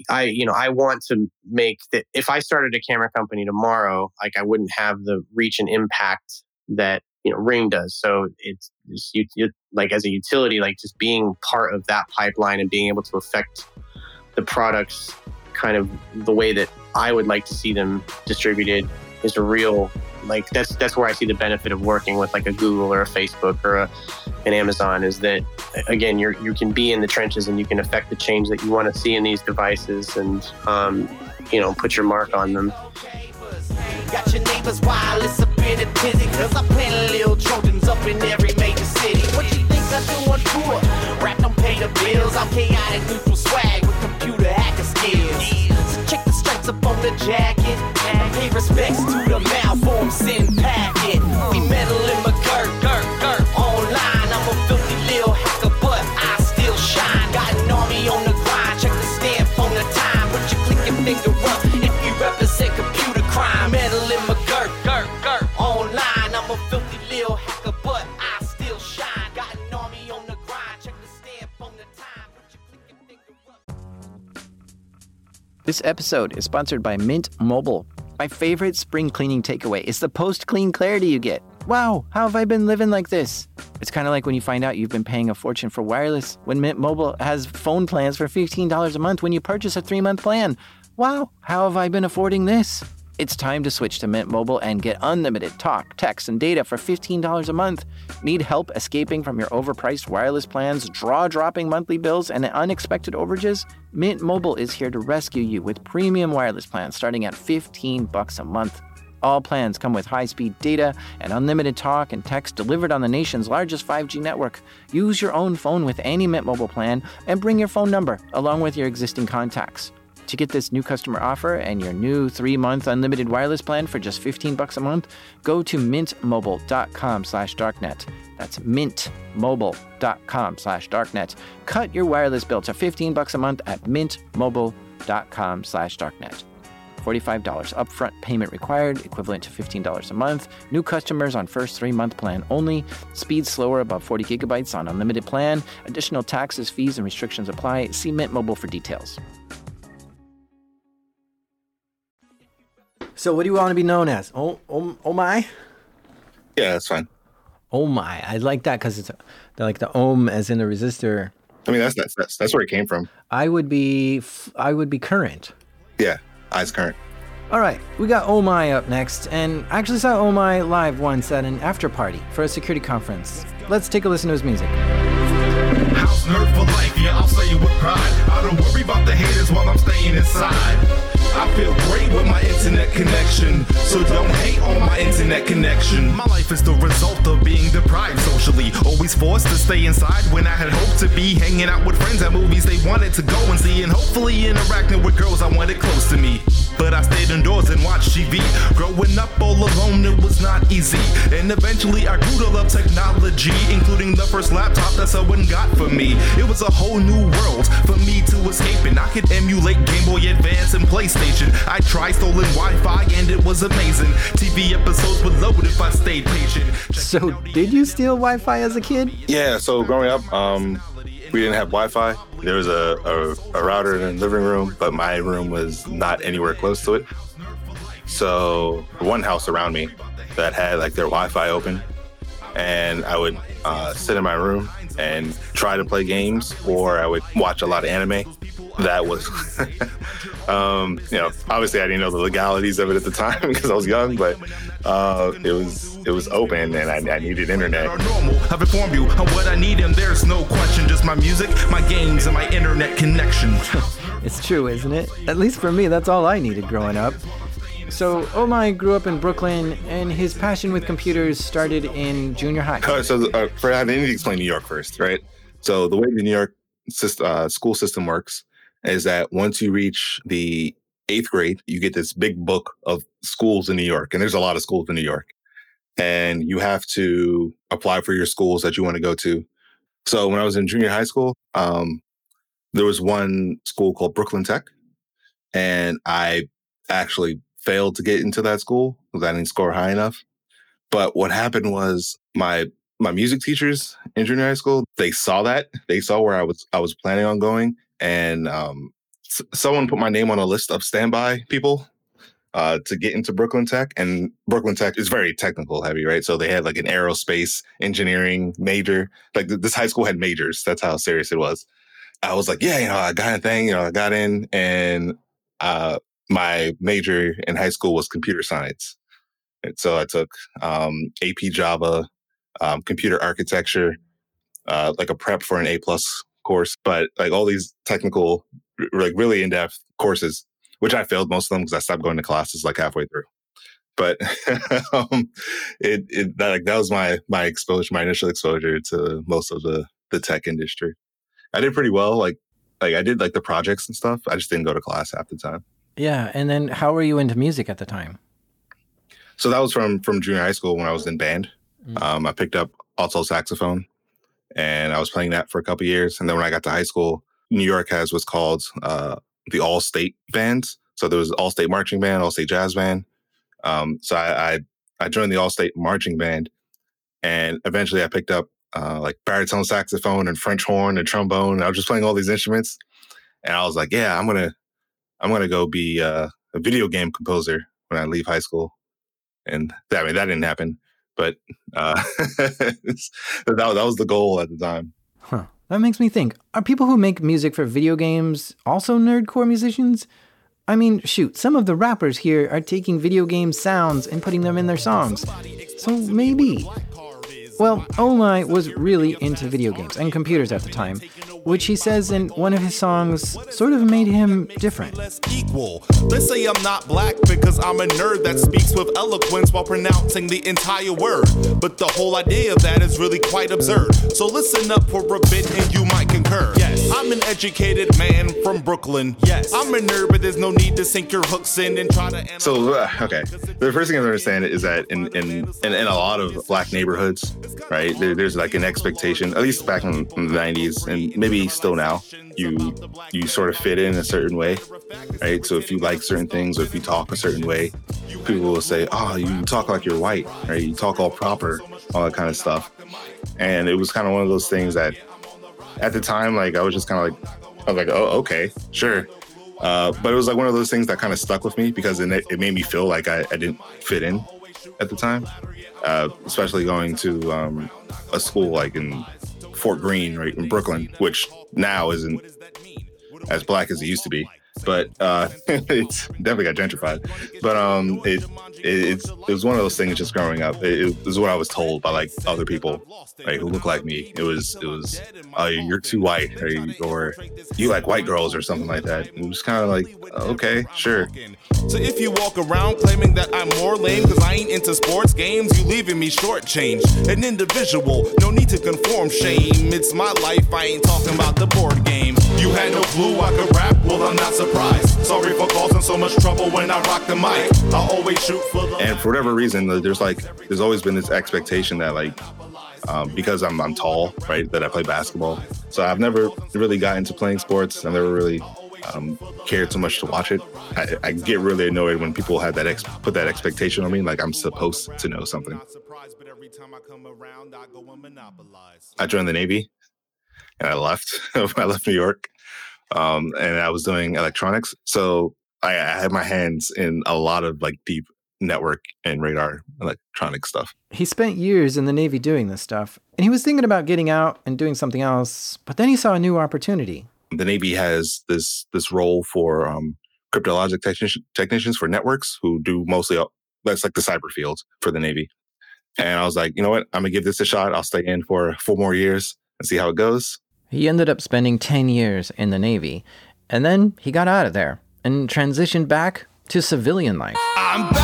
I you know I want to make that if I started a camera company tomorrow like I wouldn't have the reach and impact that you know Ring does. So it's just you, like as a utility like just being part of that pipeline and being able to affect the products kind of the way that I would like to see them distributed is a real like that's that's where I see the benefit of working with like a Google or a Facebook or a, an Amazon is that again you you can be in the trenches and you can affect the change that you want to see in these devices and um, you know put your mark on them. Got your neighbors tizzy Cause I little Trojans up in every major city What you think I do on tour? Rap don't pay the bills I'm chaotic neutral swag with computer hacker skills So check the stripes up on the episode is sponsored by Mint Mobile. My favorite spring cleaning takeaway is the post clean clarity you get. Wow, how have I been living like this? It's kind of like when you find out you've been paying a fortune for wireless when Mint Mobile has phone plans for $15 a month when you purchase a three month plan. Wow, how have I been affording this? It's time to switch to Mint Mobile and get unlimited talk, text, and data for $15 a month. Need help escaping from your overpriced wireless plans, draw dropping monthly bills, and unexpected overages? Mint Mobile is here to rescue you with premium wireless plans starting at 15 bucks a month. All plans come with high-speed data and unlimited talk and text delivered on the nation's largest 5G network. Use your own phone with any Mint Mobile plan and bring your phone number along with your existing contacts. To get this new customer offer and your new 3-month unlimited wireless plan for just 15 bucks a month, go to mintmobile.com slash darknet. That's mintmobile.com slash darknet. Cut your wireless bill to 15 bucks a month at mintmobile.com slash darknet. $45 upfront payment required, equivalent to $15 a month. New customers on first three month plan only. Speed slower above 40 gigabytes on unlimited plan. Additional taxes, fees, and restrictions apply. See Mint Mobile for details. So, what do you want to be known as? Oh, oh, oh my? Yeah, that's fine. Oh my. I like that because it's like the ohm as in the resistor. I mean, that's that's that's, that's where it came from. I would be f- I would be current. Yeah, eyes current. All right, we got Oh My up next, and I actually saw Oh My live once at an after party for a security conference. Let's take a listen to his music. House nerd for life, yeah, I'll say it with pride. I don't worry about the haters while I'm staying inside. I feel great with my internet connection, so don't hate on my internet connection. My life is the result of being deprived socially, always forced to stay inside when I had hoped to be hanging out with friends at movies they wanted to go and see, and hopefully interacting with girls I wanted close to me. But I stayed indoors and watched TV. Growing up all alone, it was not easy. And eventually I grew to love technology, including the first laptop that someone got for me. It was a whole new world for me to escape and I could emulate Game Boy Advance and PlayStation. I tried stolen Wi-Fi and it was amazing. TV episodes would load if I stayed patient. So, did you steal Wi-Fi as a kid? Yeah, so growing up, um, we didn't have Wi-Fi. There was a, a, a router in the living room, but my room was not anywhere close to it. So one house around me that had like their Wi-Fi open, and I would uh, sit in my room and try to play games, or I would watch a lot of anime. That was, [LAUGHS] um, you know, obviously I didn't know the legalities of it at the time [LAUGHS] because I was young, but uh, it was it was open and I, I needed internet. I've informed you on what I need, and there's no question. Just my music, my games, and my internet connection. [LAUGHS] It's true, isn't it? At least for me, that's all I needed growing up. So, Ohm-I grew up in Brooklyn, and his passion with computers started in junior high. Uh, so uh, for I need to explain New York first, right? So the way the New York syst- uh, school system works is that once you reach the eighth grade, you get this big book of schools in New York, and there's a lot of schools in New York, and you have to apply for your schools that you want to go to. So when I was in junior high school, um, there was one school called Brooklyn Tech, and I actually failed to get into that school because I didn't score high enough. But what happened was my my music teachers in junior high school they saw that they saw where I was I was planning on going, and um, s- someone put my name on a list of standby people uh, to get into Brooklyn Tech. And Brooklyn Tech is very technical heavy, right? So they had like an aerospace engineering major. Like th- this high school had majors. That's how serious it was. I was like, yeah, you know, I got a thing, you know, I got in, and uh, my major in high school was computer science. And so I took um, AP Java, um, computer architecture, uh, like a prep for an A plus course, but like all these technical, r- like really in depth courses, which I failed most of them because I stopped going to classes like halfway through. But [LAUGHS] um, it, it that like that was my my exposure, my initial exposure to most of the the tech industry. I did pretty well. Like like I did like the projects and stuff. I just didn't go to class half the time. Yeah, and then how were you into music at the time? So that was from from junior high school when I was in band. Um, I picked up alto saxophone, and I was playing that for a couple years. And then when I got to high school, New York has what's called uh, the All State bands. So there was All State Marching Band, All State Jazz Band. Um, so I, I I joined the All State Marching Band, and eventually I picked up uh, like baritone saxophone and French horn and trombone. And I was just playing all these instruments, and I was like, yeah, I'm gonna I'm gonna go be uh, a video game composer when I leave high school. And that, I mean, that didn't happen, but uh, [LAUGHS] that, that was the goal at the time. Huh. That makes me think are people who make music for video games also nerdcore musicians? I mean, shoot, some of the rappers here are taking video game sounds and putting them in their songs. So maybe. Well, My was really into video games and computers at the time, which he says in one of his songs sort of made him different. equal. They say I'm not black because I'm a nerd that speaks with eloquence while pronouncing the entire word. But the whole idea of that is really quite absurd. So listen up for a bit and you might concur. Yes, I'm an educated man from Brooklyn. Yes, I'm a nerd, but there's no need to sink your hooks in and try to. So uh, okay, the first thing I understand is that in in in, in a lot of black neighborhoods, right, there, there's like an expectation, at least back in, in the '90s, and maybe still now, you you sort of fit in a certain way, right? So if you like certain things or if you talk a certain way, people will say, "Oh, you talk like you're white," right? You talk all proper, all that kind of stuff. And it was kind of one of those things that, at the time, like I was just kind of like, I was like, "Oh, okay, sure." Uh, but it was like one of those things that kind of stuck with me because it, it made me feel like I, I didn't fit in at the time, uh, especially going to um, a school like in Fort Greene, right in Brooklyn, which now isn't as black as it used to be. But uh, [LAUGHS] it's definitely got gentrified. But um, it, it it was one of those things just growing up. It, it was what I was told by like other people, right, who look like me. It was it was, oh, you're too white, or you, or you like white girls, or something like that. It was kind of like, okay, sure. So if you walk around claiming that I'm more lame because I ain't into sports games, you leaving me shortchanged. An individual, no need to conform shame. It's my life, I ain't talking about the board game. You had no clue I could rap, well I'm not surprised. Sorry for causing so much trouble when I rock the mic. I always shoot and for whatever reason, there's like there's always been this expectation that like um, because I'm I'm tall, right, that I play basketball. So I've never really got into playing sports. I've never really um, cared too much to watch it. I, I get really annoyed when people have that ex- put that expectation on me, like I'm supposed to know something. I joined the Navy, and I left. [LAUGHS] I left New York, um, and I was doing electronics. So I, I had my hands in a lot of like deep network and radar electronic stuff. He spent years in the Navy doing this stuff, and he was thinking about getting out and doing something else, but then he saw a new opportunity. The Navy has this this role for um, cryptologic technician, technicians for networks who do mostly that's like the cyber field for the Navy. And I was like, you know what? I'm gonna give this a shot. I'll stay in for four more years and see how it goes. He ended up spending 10 years in the Navy, and then he got out of there and transitioned back to civilian life. I'm back.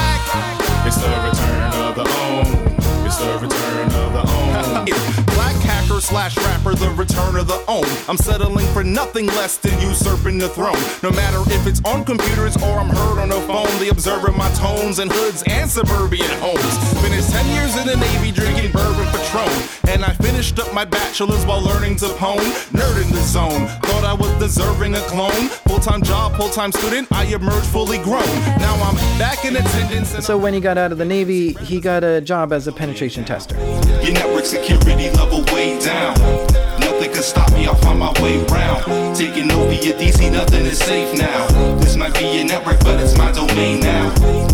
It's the return of the own. It's the return of the own. [LAUGHS] Black hacker slash rapper, the return of the own. I'm settling for nothing less than usurping the throne. No matter if it's on computers or I'm heard on the phone, they observing my tones and hoods and suburban homes. Finished 10 years in the Navy drinking bourbon Patron. And I finished up my bachelor's while learning to pone. Nerd in the zone. Thought I was deserving a clone. Full time job, full time student, I emerged fully grown. Now I'm back in attendance. So when he got out of the Navy, he got a job as a penetration tester. Your network security level way down. Nothing can stop me, I'll find my way round. Taking over your DC, nothing is safe now. This might be your network, but it's my domain now.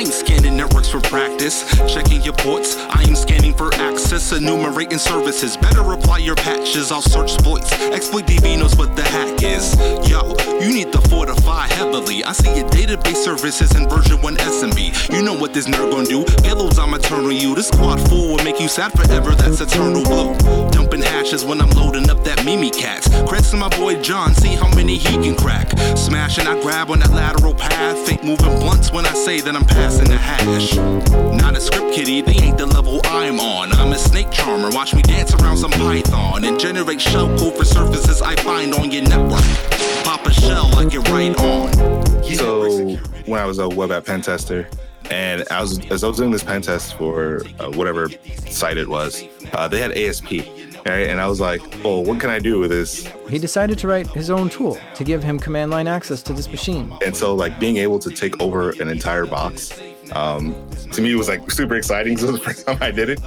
I ain't scanning networks for practice, checking your ports. I am scanning for access, enumerating services. Better apply your patches, I'll search exploits. Exploit DB knows what the hack is. Yo, you need to fortify heavily. I see your database services in version 1 SMB. You know what this nerd gon' do. Payloads I'ma turn on you. This squad 4 will make you sad forever, that's EternalBlue. Dumping hashes when I'm loading up that Mimikatz. Creds to my boy John, see how many he can crack. Smashing, I grab on that lateral path. Think moving blunts when I say that I'm passing the hash. Not a script kiddie, they ain't the level I'm on. I'm a snake charmer, watch me dance around some python and generate shell code for surfaces I find on your network. Pop a shell, I get right on. So when I was a web app pen tester, and I was as I was doing this pen test for uh, whatever site it was, uh, they had ASP, right? And I was like, "Oh, what can I do with this?" He decided to write his own tool to give him command line access to this machine. And so, like being able to take over an entire box, um, to me, it was like super exciting. [LAUGHS] So the first time I did it.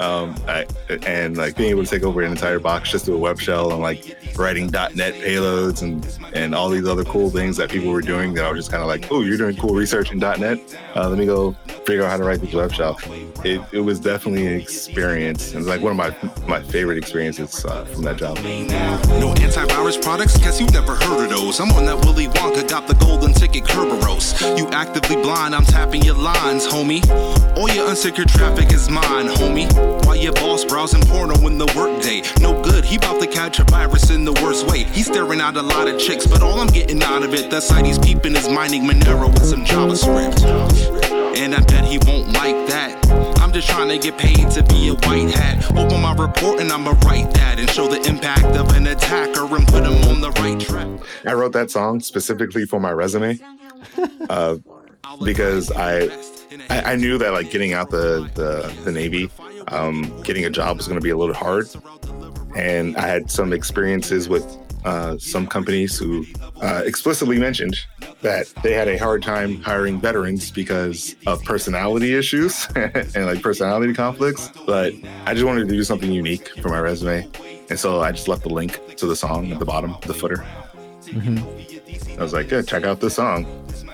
Um, I, and like being able to take over an entire box just to a web shell and like writing .NET payloads and and all these other cool things that people were doing that I was just kind of like, oh, you're doing cool research in .NET. Uh, let me go figure out how to write this web shell. It, it was definitely an experience. Was like one of my my favorite experiences uh, from that job. No antivirus products, guess you've never heard of those. I'm on that Willy Wonka, got the golden ticket Kerberos. You actively blind, I'm tapping your lines, homie. All your unsecured traffic is mine, homie. Why your boss browsing porno in the workday? No good, he about to catch a virus in the worst way. He's staring out a lot of chicks, but all I'm getting out of it, that site he's peeping is mining Monero with some JavaScript. And I bet he won't like that. I'm just trying to get paid to be a white hat. Open my report and I'ma write that and show the impact of an attacker and put him on the right track. I wrote that song specifically for my resume uh, because I, I I knew that like getting out the the, the Navy, um, getting a job was going to be a little hard, and I had some experiences with uh, some companies who uh, explicitly mentioned that they had a hard time hiring veterans because of personality issues [LAUGHS] and like personality conflicts. But I just wanted to do something unique for my resume, and so I just left the link to the song at the bottom, the footer. I was like, yeah, check out this song.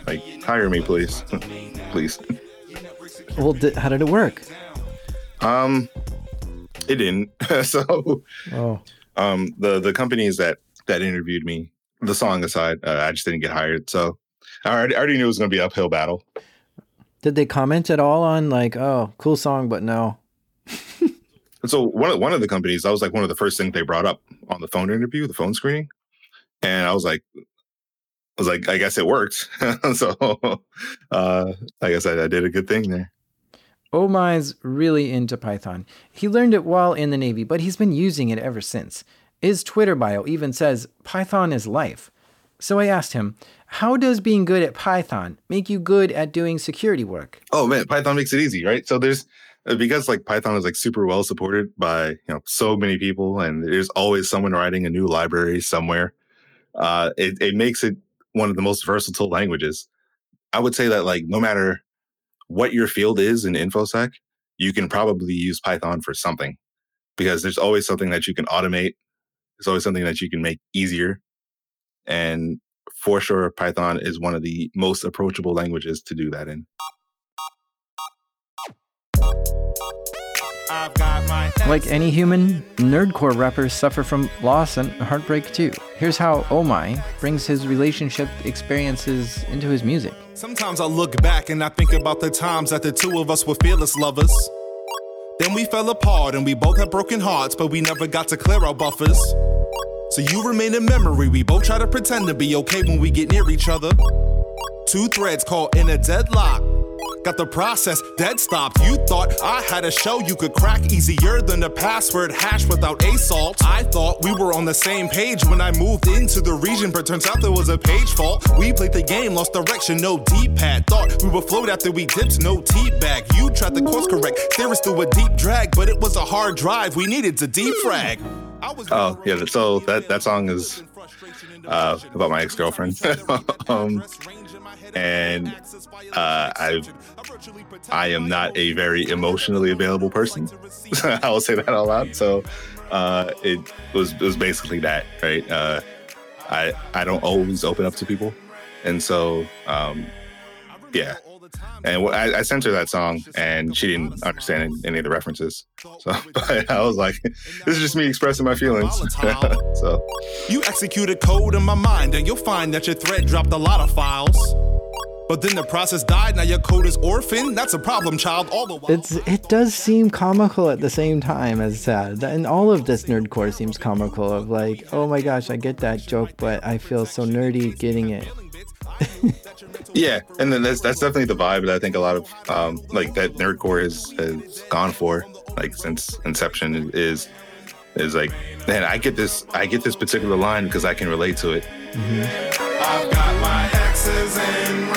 Like, hire me, please, [LAUGHS] please. Well, di- how did it work? Um, it didn't. [LAUGHS] so, Oh, um, the the companies that that interviewed me, the song aside, uh, I just didn't get hired. So, I already, I already knew it was going to be an uphill battle. did they comment at all on like, oh, cool song, but no? And [LAUGHS] so one of one of the companies, that was like one of the first things they brought up on the phone interview, the phone screening, and I was like, I was like, I guess it worked. [LAUGHS] so, uh, like I said, I did a good thing there. Ohm-I's really into Python. He learned it while in the Navy, but he's been using it ever since. His Twitter bio even says Python is life. So I asked him, how does being good at Python make you good at doing security work? Oh man, Python makes it easy, right? So there's uh, because like Python is like super well supported by you know so many people, and there's always someone writing a new library somewhere. Uh, it it makes it one of the most versatile languages. I would say that like no matter what your field is in infosec, you can probably use Python for something because there's always something that you can automate. There's always something that you can make easier, and for sure, Python is one of the most approachable languages to do that in. Like any human, nerdcore rappers suffer from loss and heartbreak too. Here's how Ohm-I brings his relationship experiences into his music. Sometimes I look back and I think about the times that the two of us were fearless lovers. Then we fell apart and we both had broken hearts, but we never got to clear our buffers. So you remain in memory. We both try to pretend to be okay when we get near each other. Two threads caught in a deadlock. Got the process dead stopped. You thought I had a show you could crack easier than a password hash without a salt. I thought we were on the same page when I moved into the region, but turns out there was a page fault. We played the game, lost direction, no D-pad. Thought we would float after we dipped, no T-bag. You tried to course correct, us through a deep drag, but it was a hard drive. We needed to defrag. Oh yeah, so that that song is uh, about my ex girlfriend, [LAUGHS] um, and uh, I I am not a very emotionally available person. [LAUGHS] I will say that out loud. So uh, it was it was basically that, right? Uh, I I don't always open up to people, and so um, yeah. And I, I sent her that song, and she didn't understand any of the references. So [LAUGHS] but I was like, "This is just me expressing my feelings." [LAUGHS] so You executed code in my mind, and you'll find that your thread dropped a lot of files. But then the process died, now your code is orphaned. That's a problem, child. All the while. It's it does seem comical at the same time as sad, and all of this nerdcore seems comical. Of like, oh my gosh, I get that joke, but I feel so nerdy getting it. [LAUGHS] yeah, and then that's that's definitely the vibe that I think a lot of um, like that nerdcore has has gone for, like since inception is is like, man, I get this I get this particular line because I can relate to it. I've got my exes RAM.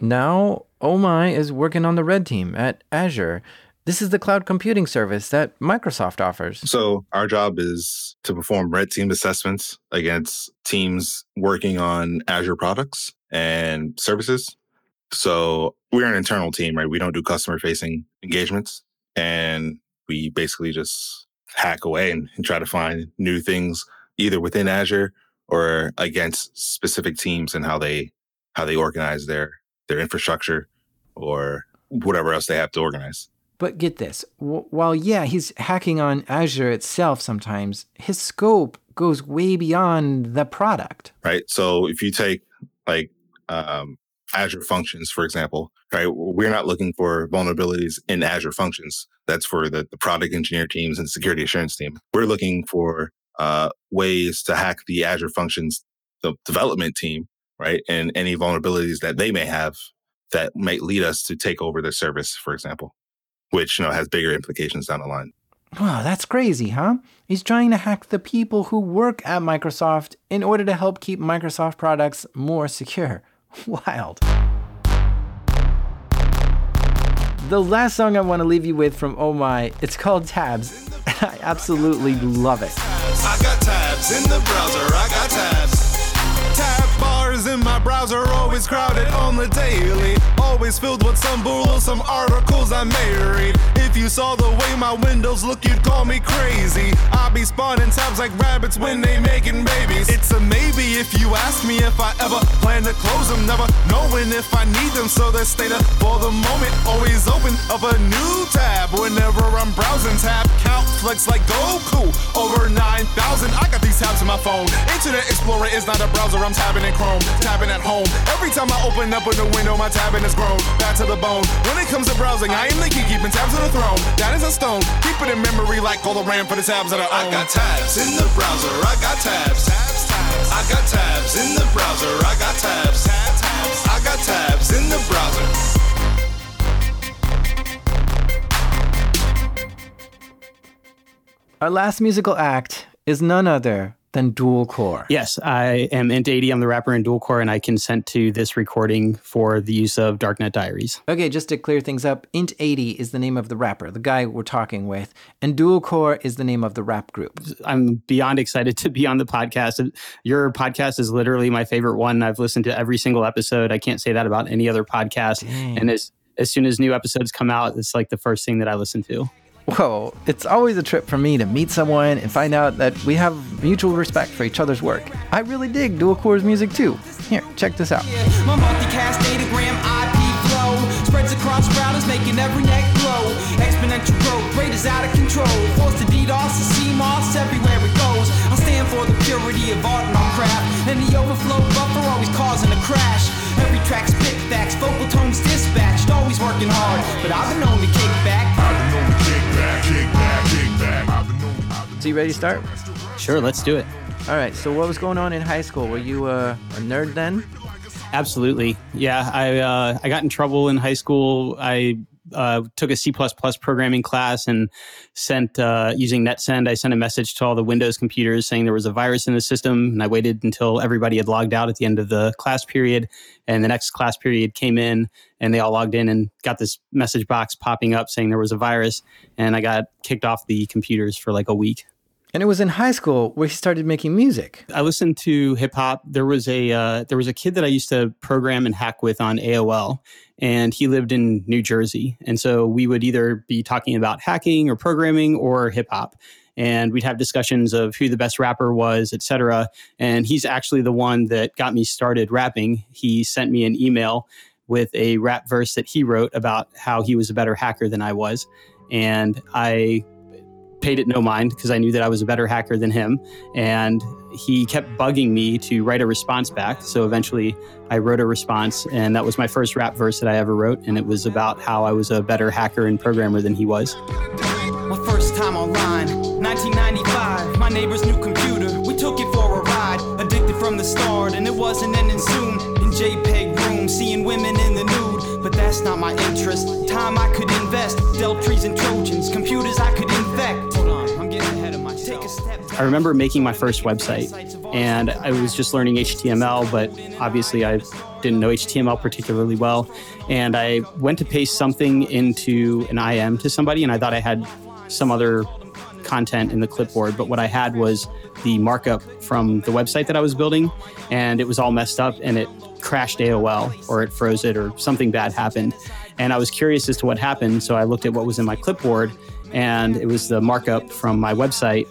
Now, My is working on the red team at Azure. This is the cloud computing service that Microsoft offers. So our job is to perform red team assessments against teams working on Azure products and services. So we're an internal team, right? We don't do customer facing engagements and we basically just hack away and, and try to find new things either within Azure or against specific teams and how they how they organize their their infrastructure or whatever else they have to organize. But get this while, yeah, he's hacking on Azure itself sometimes, his scope goes way beyond the product. right? So if you take like um, Azure Functions, for example, right, we're not looking for vulnerabilities in Azure Functions. That's for the, the product engineer teams and security assurance team. We're looking for uh, ways to hack the Azure Functions development team, right, and any vulnerabilities that they may have that might lead us to take over their service, for example, which you know has bigger implications down the line. Wow, that's crazy, huh? He's trying to hack the people who work at Microsoft in order to help keep Microsoft products more secure. [LAUGHS] Wild. The last song I want to leave you with from Oh My, it's called Tabs. [LAUGHS] I absolutely love it. In my browser always crowded on the daily. Always filled with some bull some articles I may read. If you saw the way my windows look, you'd call me crazy. I be spawning tabs like rabbits when they making babies. It's a maybe if you ask me if I ever plan to close them. Never knowing if I need them, so they stay there for the moment. Always open up a new tab whenever I'm browsing. Tab count flex like Goku. Over 9,000. I got these tabs in my phone. Internet Explorer is not a browser. I'm tabbing in Chrome, tabbing at home. Every time I open up a new window, my tabbing is grown. Back to the bone. When it comes to browsing, I am the key keeping tabs on the throne. That is a stone. Keep it in memory like all the RAM for the tabs that I own. I got tabs in the browser. I got tabs. Tabs, tabs. I got tabs in the browser. I got tabs. Tabs, tabs. I got tabs in the browser. Our last musical act is none other than Dual Core. Yes, I am Int80. I'm the rapper in Dual Core, and I consent to this recording for the use of Darknet Diaries. Okay, just to clear things up, Int80 is the name of the rapper, the guy we're talking with, and Dual Core is the name of the rap group. I'm beyond excited to be on the podcast. Your podcast is literally my favorite one. I've listened to every single episode. I can't say that about any other podcast. Dang. And as as soon as new episodes come out, it's like the first thing that I listen to. Whoa, it's always a trip for me to meet someone and find out that we have mutual respect for each other's work. I really dig Dual Core's music too. Here, check this out. I stand for the purity of art and craft. And the overflow buffer always causing a crash. Every facts, vocal tones dispatched, always working hard. But I've been known to kick back. So you ready to start? Sure, let's do it. All right. So what was going on in high school? Were you uh, a nerd then? Absolutely. Yeah, I uh, I got in trouble in high school. I uh, took a C++ programming class and sent uh, using NetSend. I sent a message to all the Windows computers saying there was a virus in the system, and I waited until everybody had logged out at the end of the class period. And the next class period came in, and they all logged in and got this message box popping up saying there was a virus, and I got kicked off the computers for like a week. And it was in high school where he started making music. I listened to hip hop. There was a uh, there was a kid that I used to program and hack with on AOL, and he lived in New Jersey. And so we would either be talking about hacking or programming or hip hop. And we'd have discussions of who the best rapper was, et cetera. And he's actually the one that got me started rapping. He sent me an email with a rap verse that he wrote about how he was a better hacker than I was. And I paid it no mind because I knew that I was a better hacker than him. And he kept bugging me to write a response back. So eventually I wrote a response, and that was my first rap verse that I ever wrote. And it was about how I was a better hacker and programmer than he was. My first time online, 1995. My neighbor's new computer, we took it for a ride. Addicted from the start, and it wasn't ending soon. In JPEG room, seeing women in the nude, but that's not my interest. Time I could invest, dealt trees and Trojans, computers I could I remember making my first website, and I was just learning HTML, but obviously I didn't know HTML particularly well. And I went to paste something into an IM to somebody, and I thought I had some other content in the clipboard, but what I had was the markup from the website that I was building, and it was all messed up and it crashed AOL or it froze it or something bad happened. And I was curious as to what happened, so I looked at what was in my clipboard, and it was the markup from my website.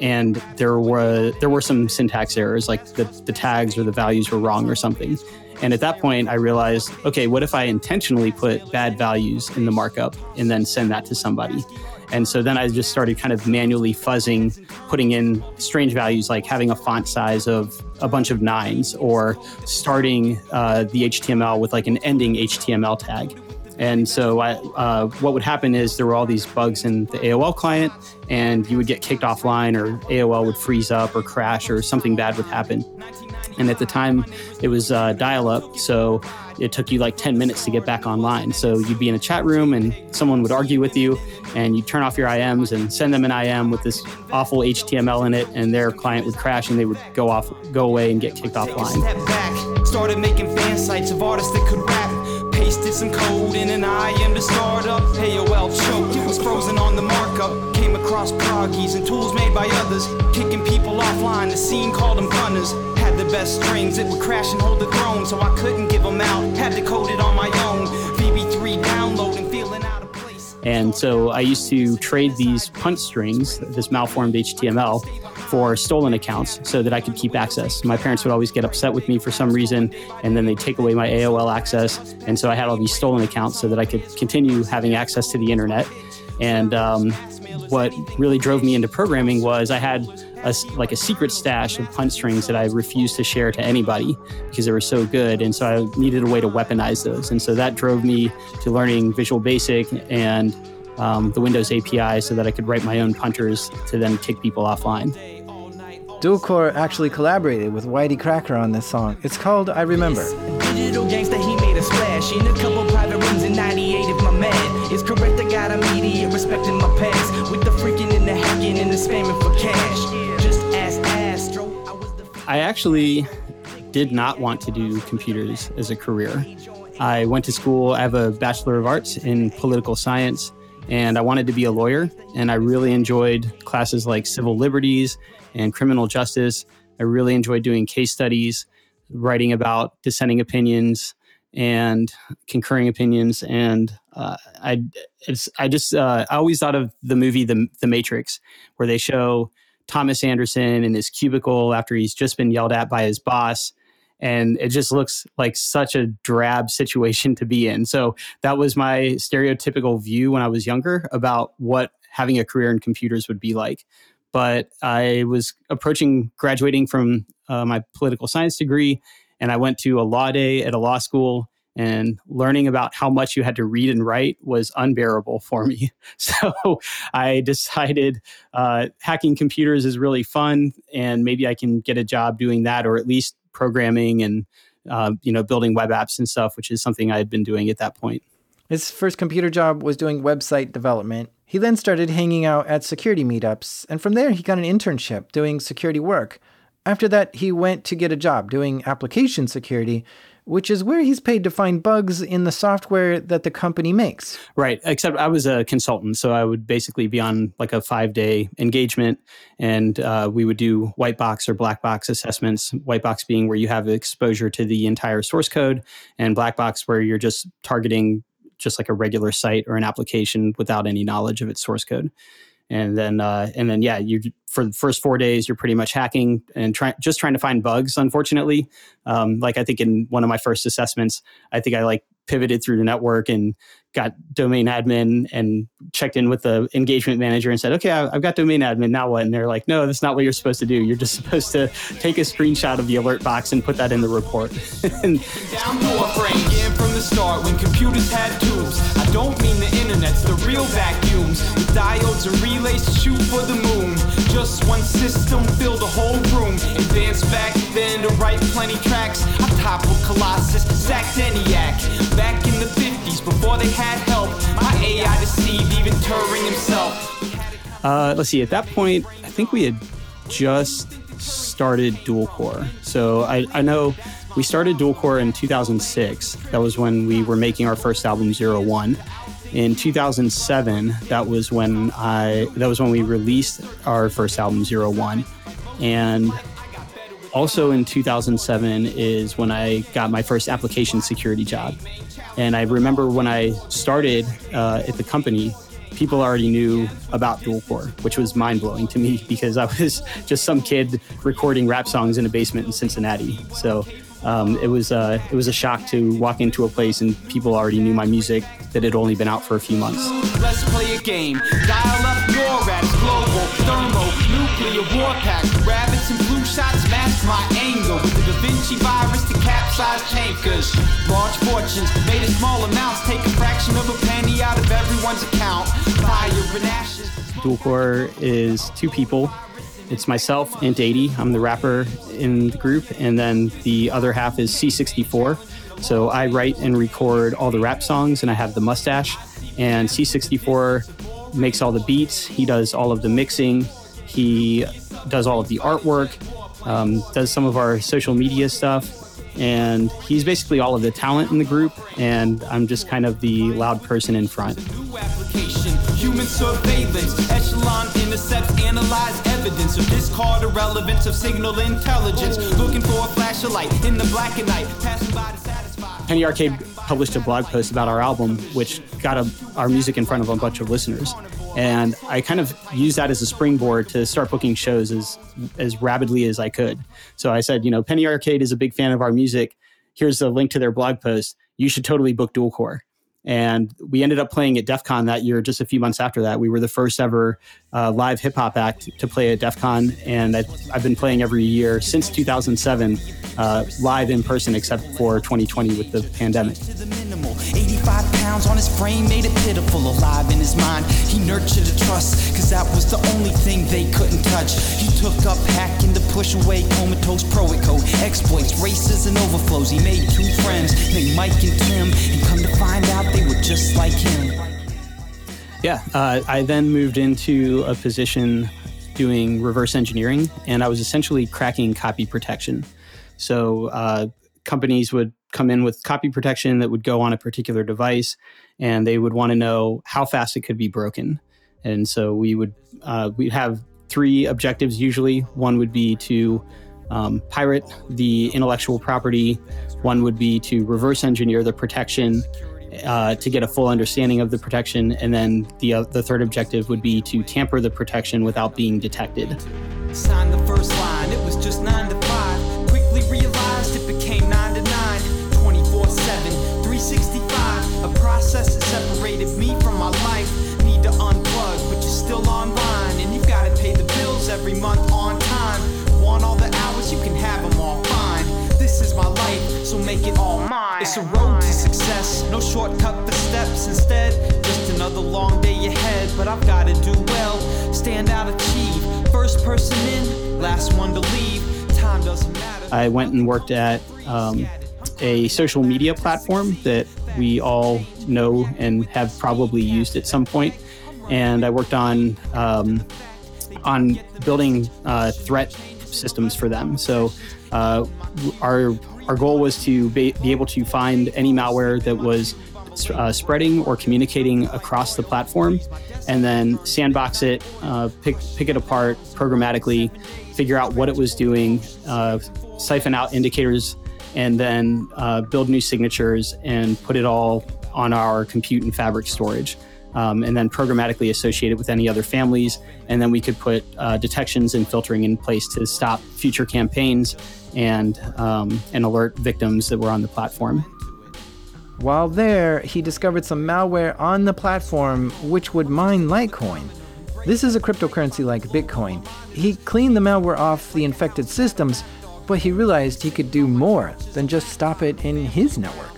And there were there were some syntax errors, like the, the tags or the values were wrong or something. And at that point, I realized, okay, what if I intentionally put bad values in the markup and then send that to somebody? And so then I just started kind of manually fuzzing, putting in strange values like having a font size of a bunch of nines or starting uh, the HTML with like an ending HTML tag. And so I, uh, what would happen is there were all these bugs in the AOL client, and you would get kicked offline, or AOL would freeze up or crash, or something bad would happen. And at the time, it was uh, dial up. So it took you like 10 minutes to get back online. So you'd be in a chat room and someone would argue with you, and you'd turn off your IMs and send them an IM with this awful HTML in it, and their client would crash and they would go off, go away and get kicked offline. Some code in an IM to start up. AOL choked, was frozen on the markup. Came across proggies and tools made by others. Kicking people offline, the scene called them gunners. Had the best strings, it would crash and hold the throne, so I couldn't give them out. Had to code it on my own. VB3 download and feeling out of place. And so I used to trade these punt strings, this malformed HTML, for stolen accounts so that I could keep access. My parents would always get upset with me for some reason, and then they'd take away my AOL access. And so I had all these stolen accounts so that I could continue having access to the internet. And um, what really drove me into programming was I had a, like a secret stash of punt strings that I refused to share to anybody because they were so good. And so I needed a way to weaponize those. And so that drove me to learning Visual Basic and um, the Windows API so that I could write my own punters to then kick people offline. Dualcore actually collaborated with YTCracker on this song. It's called I Remember. Digital gangster, he made a splash in a couple private rooms in 98 if my man is correct. I got immediate respect in my past with the freaking and the hacking and the spamming for cash. Just ask Astro. I I actually did not want to do computers as a career. I went to school, I have a Bachelor of Arts in political science, and I wanted to be a lawyer. And I really enjoyed classes like civil liberties and criminal justice. I really enjoyed doing case studies, writing about dissenting opinions and concurring opinions. And uh, I, I just, uh, I always thought of the movie the, the Matrix, where they show Thomas Anderson in his cubicle after he's just been yelled at by his boss. And it just looks like such a drab situation to be in. So that was my stereotypical view when I was younger about what having a career in computers would be like but I was approaching graduating from uh, my political science degree, and I went to a law day at a law school. And learning about how much you had to read and write was unbearable for me. [LAUGHS] So I decided uh, hacking computers is really fun, and maybe I can get a job doing that, or at least programming and uh, you know, building web apps and stuff, which is something I had been doing at that point. His first computer job was doing website development. He then started hanging out at security meetups, and from there, he got an internship doing security work. After that, he went to get a job doing application security, which is where he's paid to find bugs in the software that the company makes. Right. Except I was a consultant, so I would basically be on like a five day engagement, and uh, we would do white box or black box assessments. White box being where you have exposure to the entire source code, and black box where you're just targeting just like a regular site or an application without any knowledge of its source code and then uh, and then yeah you for the first four days you're pretty much hacking and trying just trying to find bugs unfortunately um, like i think in one of my first assessments i think i like pivoted through the network and got domain admin and checked in with the engagement manager and said, okay, I've got domain admin. Now what? And they're like, no, that's not what you're supposed to do. You're just [LAUGHS] supposed to take a screenshot of the alert box and put that in the report. [LAUGHS] and, Start when computers had tubes. I don't mean the internet's the real vacuums with diodes and relays to shoot for the moon. Just one system filled whole room. Advanced back then to write plenty tracks. I toppled Colossus, sacked ENIAC. Back in the 50s before they had help. My AI deceived even Turing himself. uh, let's see, at that point, I think we had just started dual core. So I, I know we started dual core in 2006. That was when we were making our first album, Zero One. In 2007, that was when I that was when we released our first album, Zero One, and also in 2007 is when I got my first application security job. And I remember when I started uh, at the company, people already knew about dual core, which was mind blowing to me [LAUGHS] because I was just some kid recording rap songs in a basement in Cincinnati. So um, it was uh, it was a shock to walk into a place and people already knew my music that had only been out for a few months. Let's play a game. Dial up NORAD, global, thermo, nuclear war pack. Rabbits and blue shots mask my with the Da Vinci virus to capsize tankers. Large fortunes made in small amounts take a fraction of a penny out of everyone's account. Fire and ashes. Dual core is two people. It's myself, Int80. I'm the rapper in the group, and then the other half is C64. So I write and record all the rap songs, and I have the mustache. And C64 makes all the beats. He does all of the mixing. He does all of the artwork. Um, does some of our social media stuff. And he's basically all of the talent in the group, and I'm just kind of the loud person in front. Human surveillance, echelon intercepts, analyze evidence of discard irrelevance of signal intelligence. Looking for a flash of light in the black and night, passing by to satisfy. Penny Arcade published a blog post about our album, which got a, our music in front of a bunch of listeners. And I kind of used that as a springboard to start booking shows as as rapidly as I could. So I said, you know, Penny Arcade is a big fan of our music. Here's a link to their blog post. You should totally book dual core. And we ended up playing at DEF CON that year, just a few months after that. We were the first ever uh, live hip hop act to play at DEF CON. And I, I've been playing every year since 2007, uh, live in person, except for 2020 with the pandemic. 85 pounds on his frame made it pitiful. Alive in his mind, he nurtured a trust, cause that was the only thing they couldn't touch. He took up hacking to push away comatose exploits, races, and overflows. He made two friends named Mike and Tim, and come to find out they were just like him. Yeah, uh, I then moved into a position doing reverse engineering, and I was essentially cracking copy protection. So uh, companies would come in with copy protection that would go on a particular device, and they would want to know how fast it could be broken. And so we would uh, we'd have three objectives usually. One would be to um, pirate the intellectual property. One would be to reverse engineer the protection uh, to get a full understanding of the protection, and then the uh, the third objective would be to tamper the protection without being detected. The first line, it was just 9 to 5. Quickly realized it became 9 to 9. 24 7, 365. A process that separated me from my life. Need to unplug, but you're still online. And you've gotta pay the bills every month on time. Want all the hours, you can have them all fine. This is my life, so make it all mine. It's a road to success, no shortcut for steps. Instead, just another long day ahead. But I've gotta do well, stand out, achieve. First person in, last one to leave. Time doesn't matter. I went and worked at um, a social media platform that we all know and have probably used at some point. And I worked on um, on building uh, threat systems for them. So uh, our our goal was to be, able to find any malware that was uh, spreading or communicating across the platform, and then sandbox it, uh, pick pick it apart programmatically, figure out what it was doing, uh, siphon out indicators, and then uh, build new signatures and put it all on our compute and fabric storage. Um, and then programmatically associate it with any other families. And then we could put uh, detections and filtering in place to stop future campaigns and, um, and alert victims that were on the platform. While there, he discovered some malware on the platform which would mine Litecoin. This is a cryptocurrency like Bitcoin. He cleaned the malware off the infected systems, but he realized he could do more than just stop it in his network.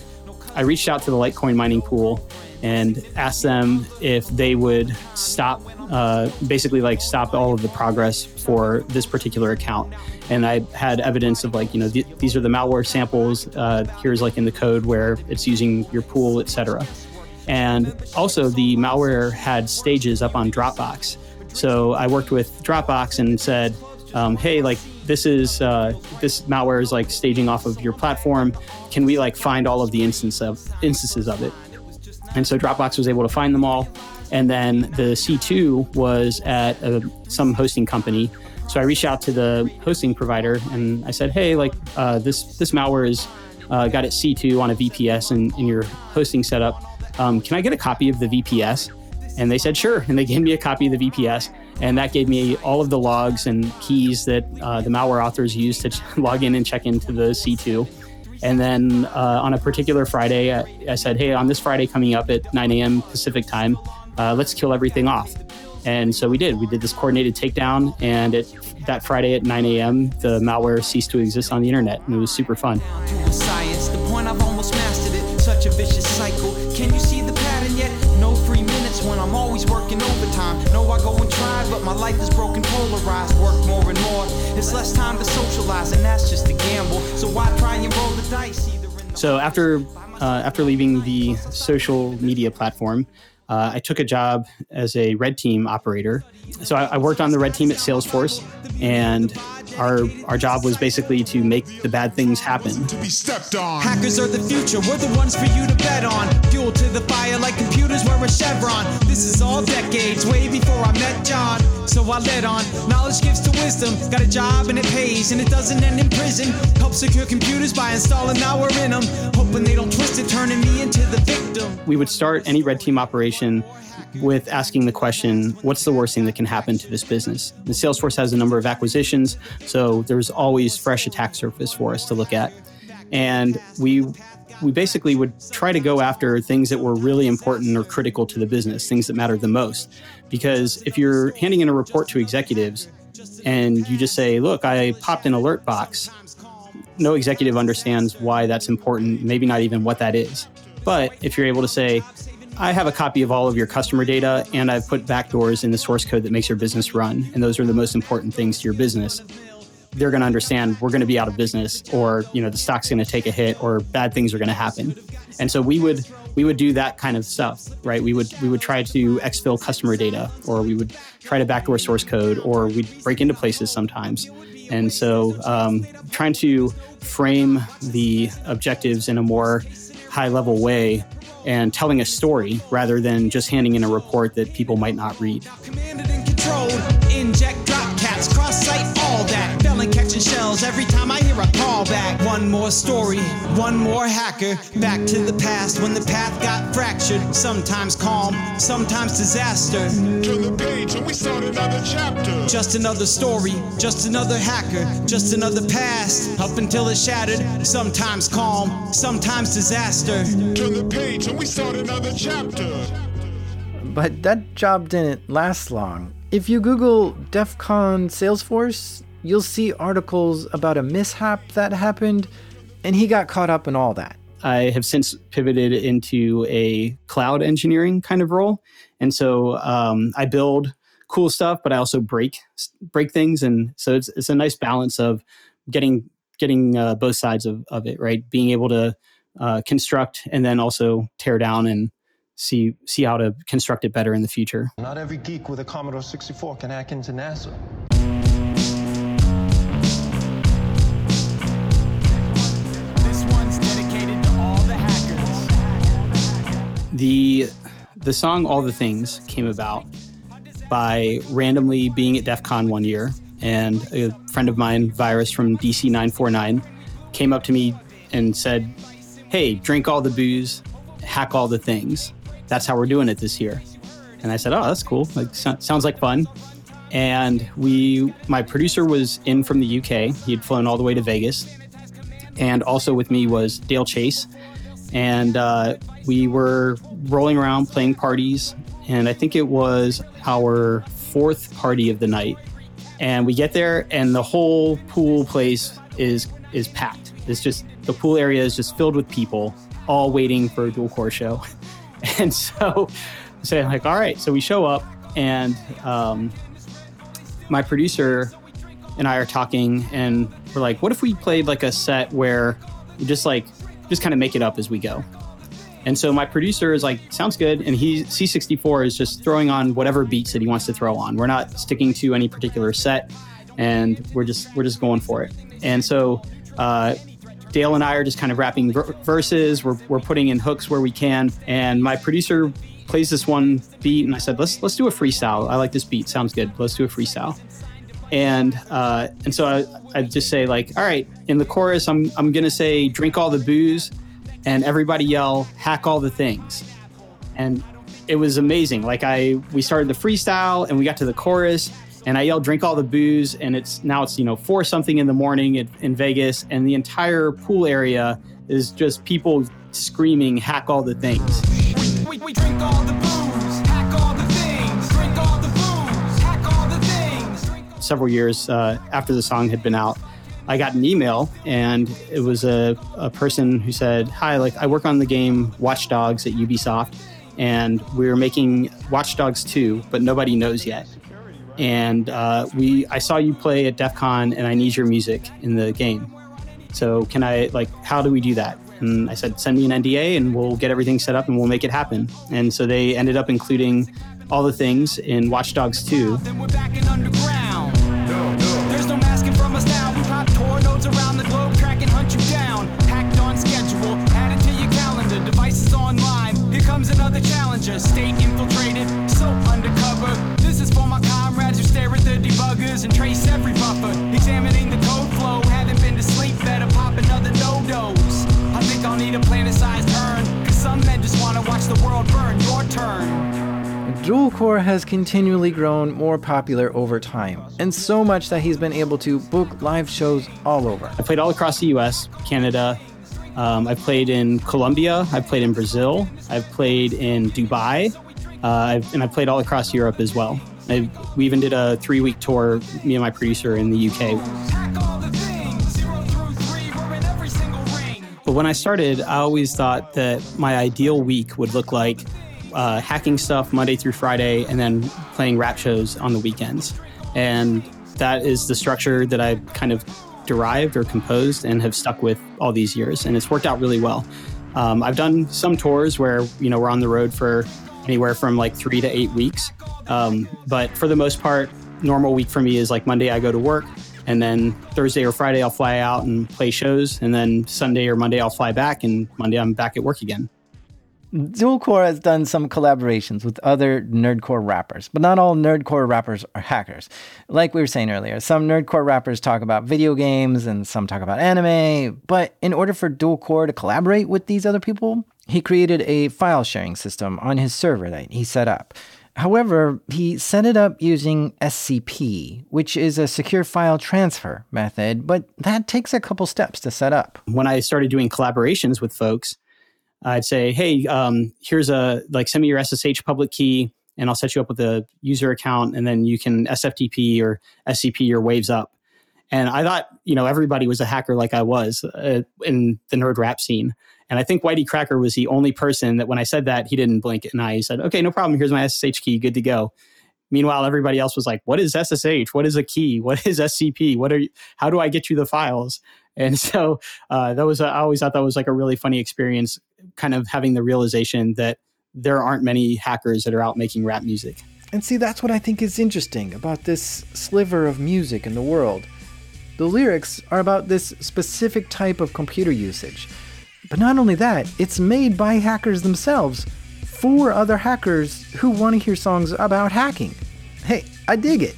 I reached out to the Litecoin mining pool and asked them if they would stop, uh, basically like stop all of the progress for this particular account. And I had evidence of like, you know, th- these are the malware samples. Uh, here's like in the code where it's using your pool, etc. And also the malware had stages up on Dropbox. So I worked with Dropbox and said, um, hey, like this is uh, this malware is like staging off of your platform. Can we like find all of the instance of instances of it? And so Dropbox was able to find them all. And then the C2 was at a, some hosting company. So I reached out to the hosting provider and I said, hey, like uh, this this malware is uh, got its C2 on a VPS in, in your hosting setup. Um, can I get a copy of the VPS? And they said, sure. And they gave me a copy of the VPS. And that gave me all of the logs and keys that uh, the malware authors used to [LAUGHS] log in and check into the C2. And then uh, on a particular Friday, I, I, said, hey, on this Friday coming up at 9 a.m. Pacific time, uh, let's kill everything off. And so we did. We did this coordinated takedown. And it, that Friday at 9 a.m., the malware ceased to exist on the internet. And it was super fun. Go but my life is broken, polarized. Work more and more. It's less time to socialize, and that's just a gamble. So why try and roll the dice? So after uh, after leaving the social media platform, uh, I took a job as a red team operator. So I, I, worked on the red team at Salesforce, and our our job was basically to make the bad things happen. To be stepped on. Hackers are the future. We're the ones for you to bet on. Fuel to the fire like computers were a chevron. This is all decades, way before I met John. So I let on. Knowledge gives to wisdom. Got a job and it pays, and it doesn't end in prison. Help secure computers by installing malware in them. Hoping they don't twist it, turning me into the victim. We would start any red team operation with asking the question, what's the worst thing that can happen to this business? The Salesforce has a number of acquisitions, so there's always fresh attack surface for us to look at. And we we basically would try to go after things that were really important or critical to the business, things that mattered the most. Because if you're handing in a report to executives and you just say, look, I popped an alert box, no executive understands why that's important, maybe not even what that is. But if you're able to say, I have a copy of all of your customer data and I've put backdoors in the source code that makes your business run. And those are the most important things to your business. They're going to understand we're going to be out of business or, you know, the stock's going to take a hit or bad things are going to happen. And so we would we would do that kind of stuff, right? We would we would try to exfil customer data or we would try to backdoor source code or we'd break into places sometimes. And so um, trying to frame the objectives in a more high level way and telling a story rather than just handing in a report that people might not read. That. Felon catching shells every time I hear a call back. One more story, one more hacker. Back to the past when the path got fractured. Sometimes calm, sometimes disaster. Turn the page and we start another chapter. Just another story, just another hacker, just another past. Up until it's shattered. Sometimes calm, sometimes disaster. Turn the page and we start another chapter. But that job didn't last long. If you Google DEF CON Salesforce, you'll see articles about a mishap that happened, and he got caught up in all that. I have since pivoted into a cloud engineering kind of role, and so um, I build cool stuff, but I also break break things, and so it's it's a nice balance of getting getting uh, both sides of, of it, right? Being able to uh, construct and then also tear down and see see how to construct it better in the future. Not every geek with a Commodore 64 can hack into NASA. The the song "All the Things" came about by randomly being at DEF CON one year, and a friend of mine, Virus from DC 949, came up to me and said, Hey, drink all the booze, hack all the things. That's how we're doing it this year. And I said, Oh, that's cool. Like, so- sounds like fun. And we, my producer was in from the UK. He had flown all the way to Vegas. And also with me was Dale Chase. And uh, we were rolling around playing parties. And I think it was our fourth party of the night. And we get there, and the whole pool place is is packed. It's just the pool area is just filled with people, all waiting for a dual core show. [LAUGHS] And so, I'm like, all right. So we show up, and um, my producer and I are talking, and we're like, what if we played like a set where just like just kind of make it up as we go. And so my producer is like, sounds good. And he C64 is just throwing on whatever beats that he wants to throw on. We're not sticking to any particular set, and we're just we're just going for it. And so uh, Dale and I are just kind of rapping ver- verses. We're we're putting in hooks where we can. And my producer plays this one beat, and I said, let's let's do a freestyle. I like this beat. Sounds good. Let's do a freestyle. And uh, and so I I just say like, all right, in the chorus, I'm I'm gonna say drink all the booze and everybody yell hack all the things. And it was amazing. Like i we started the freestyle and we got to the chorus and i yelled drink all the booze. And it's now it's you know four something in the morning in, in vegas and the entire pool area is just people screaming hack all the things. We, we drink several years uh, after the song had been out i got an email and it was a, a person who said hi like i work on the game watch dogs at ubisoft and we're making watch dogs 2 but nobody knows yet. And uh, we i saw you play at def con and i need your music in the game. So can i like how do we do that? And i said send me an nda and we'll get everything set up and we'll make it happen. And so they ended up including all the things in watch dogs 2 another challenger. State infiltrated, so undercover. This is for my comrades who stare at the debuggers and trace every buffer. Examining the code flow. Haven't been to sleep, better pop another NoDoz. I think I'll need a planet-sized urn. Cause some men just wanna watch the world burn. Your turn. Dual Core has continually grown more popular over time, and so much that he's been able to book live shows all over. I played all across the U.S., Canada. Um, I've played in Colombia. I've played in Brazil. I've played in Dubai, uh, I've, and I played all across Europe as well. I, we even did a three-week tour, me and my producer in the UK. But when I started, I always thought that my ideal week would look like uh, hacking stuff Monday through Friday, and then playing rap shows on the weekends. And that is the structure that I've kind of derived or composed and have stuck with all these years, and it's worked out really well. Um, I've done some tours where you know we're on the road for anywhere from like three to eight weeks, um, but for the most part, normal week for me is like Monday I go to work, and then Thursday or Friday I'll fly out and play shows, and then Sunday or Monday I'll fly back, and Monday I'm back at work again. Dual Core has done some collaborations with other nerdcore rappers, but not all nerdcore rappers are hackers. Like we were saying earlier, some nerdcore rappers talk about video games and some talk about anime, but in order for Dual Core to collaborate with these other people, he created a file sharing system on his server that he set up. However, he set it up using SCP, which is a secure file transfer method, but that takes a couple steps to set up. When I started doing collaborations with folks, I'd say, hey, um, here's a like send me your SSH public key, and I'll set you up with a user account, and then you can SFTP or SCP your waves up. And I thought, you know, everybody was a hacker like I was uh, in the nerd rap scene. And I think YTCracker was the only person that when I said that, he didn't blink an eye. He said, okay, no problem. Here's my SSH key. Good to go. Meanwhile, everybody else was like, what is SSH? What is a key? [LAUGHS] What is SCP? What are you, how do I get you the files? And [LAUGHS] so uh, that was, I always thought that was like a really funny experience, kind of having the realization that there aren't many hackers that are out making rap music. And see, that's what I think is interesting about this sliver of music in the world. The lyrics are about this specific type of computer usage. But not only that, it's made by hackers themselves for other hackers who want to hear songs about hacking. Hey, I dig it.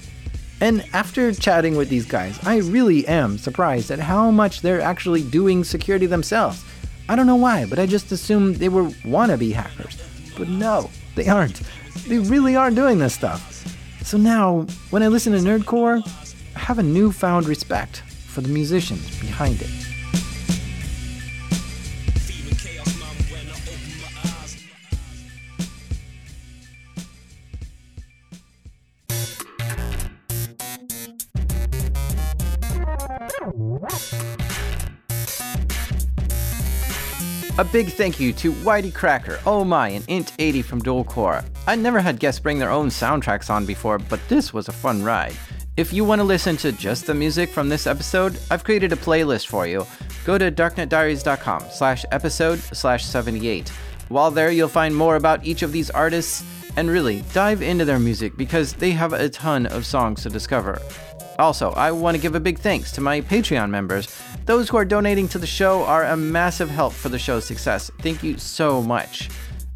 And after chatting with these guys, I really am surprised at how much they're actually doing security themselves. I don't know why, but I just assumed they were wannabe hackers. But no, they aren't. They really are doing this stuff. So now, when I listen to Nerdcore, I have a newfound respect for the musicians behind it. A big thank you to YTCracker, Oh My, and Int80 from Dualcore. I never had guests bring their own soundtracks on before, but this was a fun ride. If you want to listen to just the music from this episode, I've created a playlist for you. Go to darknetdiaries.com slash episode slash 78. While there, you'll find more about each of these artists and really dive into their music because they have a ton of songs to discover. Also, I want to give a big thanks to my Patreon members. Those who are donating to the show are a massive help for the show's success. Thank you so much.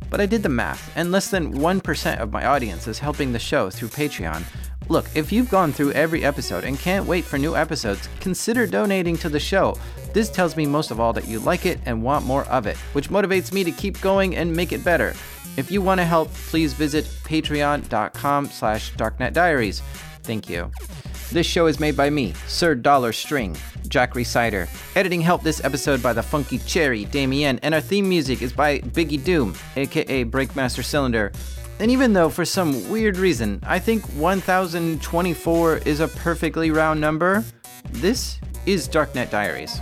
But I did the math, and less than 1% of my audience is helping the show through Patreon. Look, if you've gone through every episode and can't wait for new episodes, consider donating to the show. This tells me most of all that you like it and want more of it, which motivates me to keep going and make it better. If you want to help, please visit patreon.com slash darknetdiaries. Thank you. This show is made by me, Sir Dollar String, Jack Rhysider. Editing help this episode by the Funky Cherry, Damien, and our theme music is by Biggie Doom, aka Breakmaster Cylinder. And even though for some weird reason I think 1024 is a perfectly round number, this is Darknet Diaries.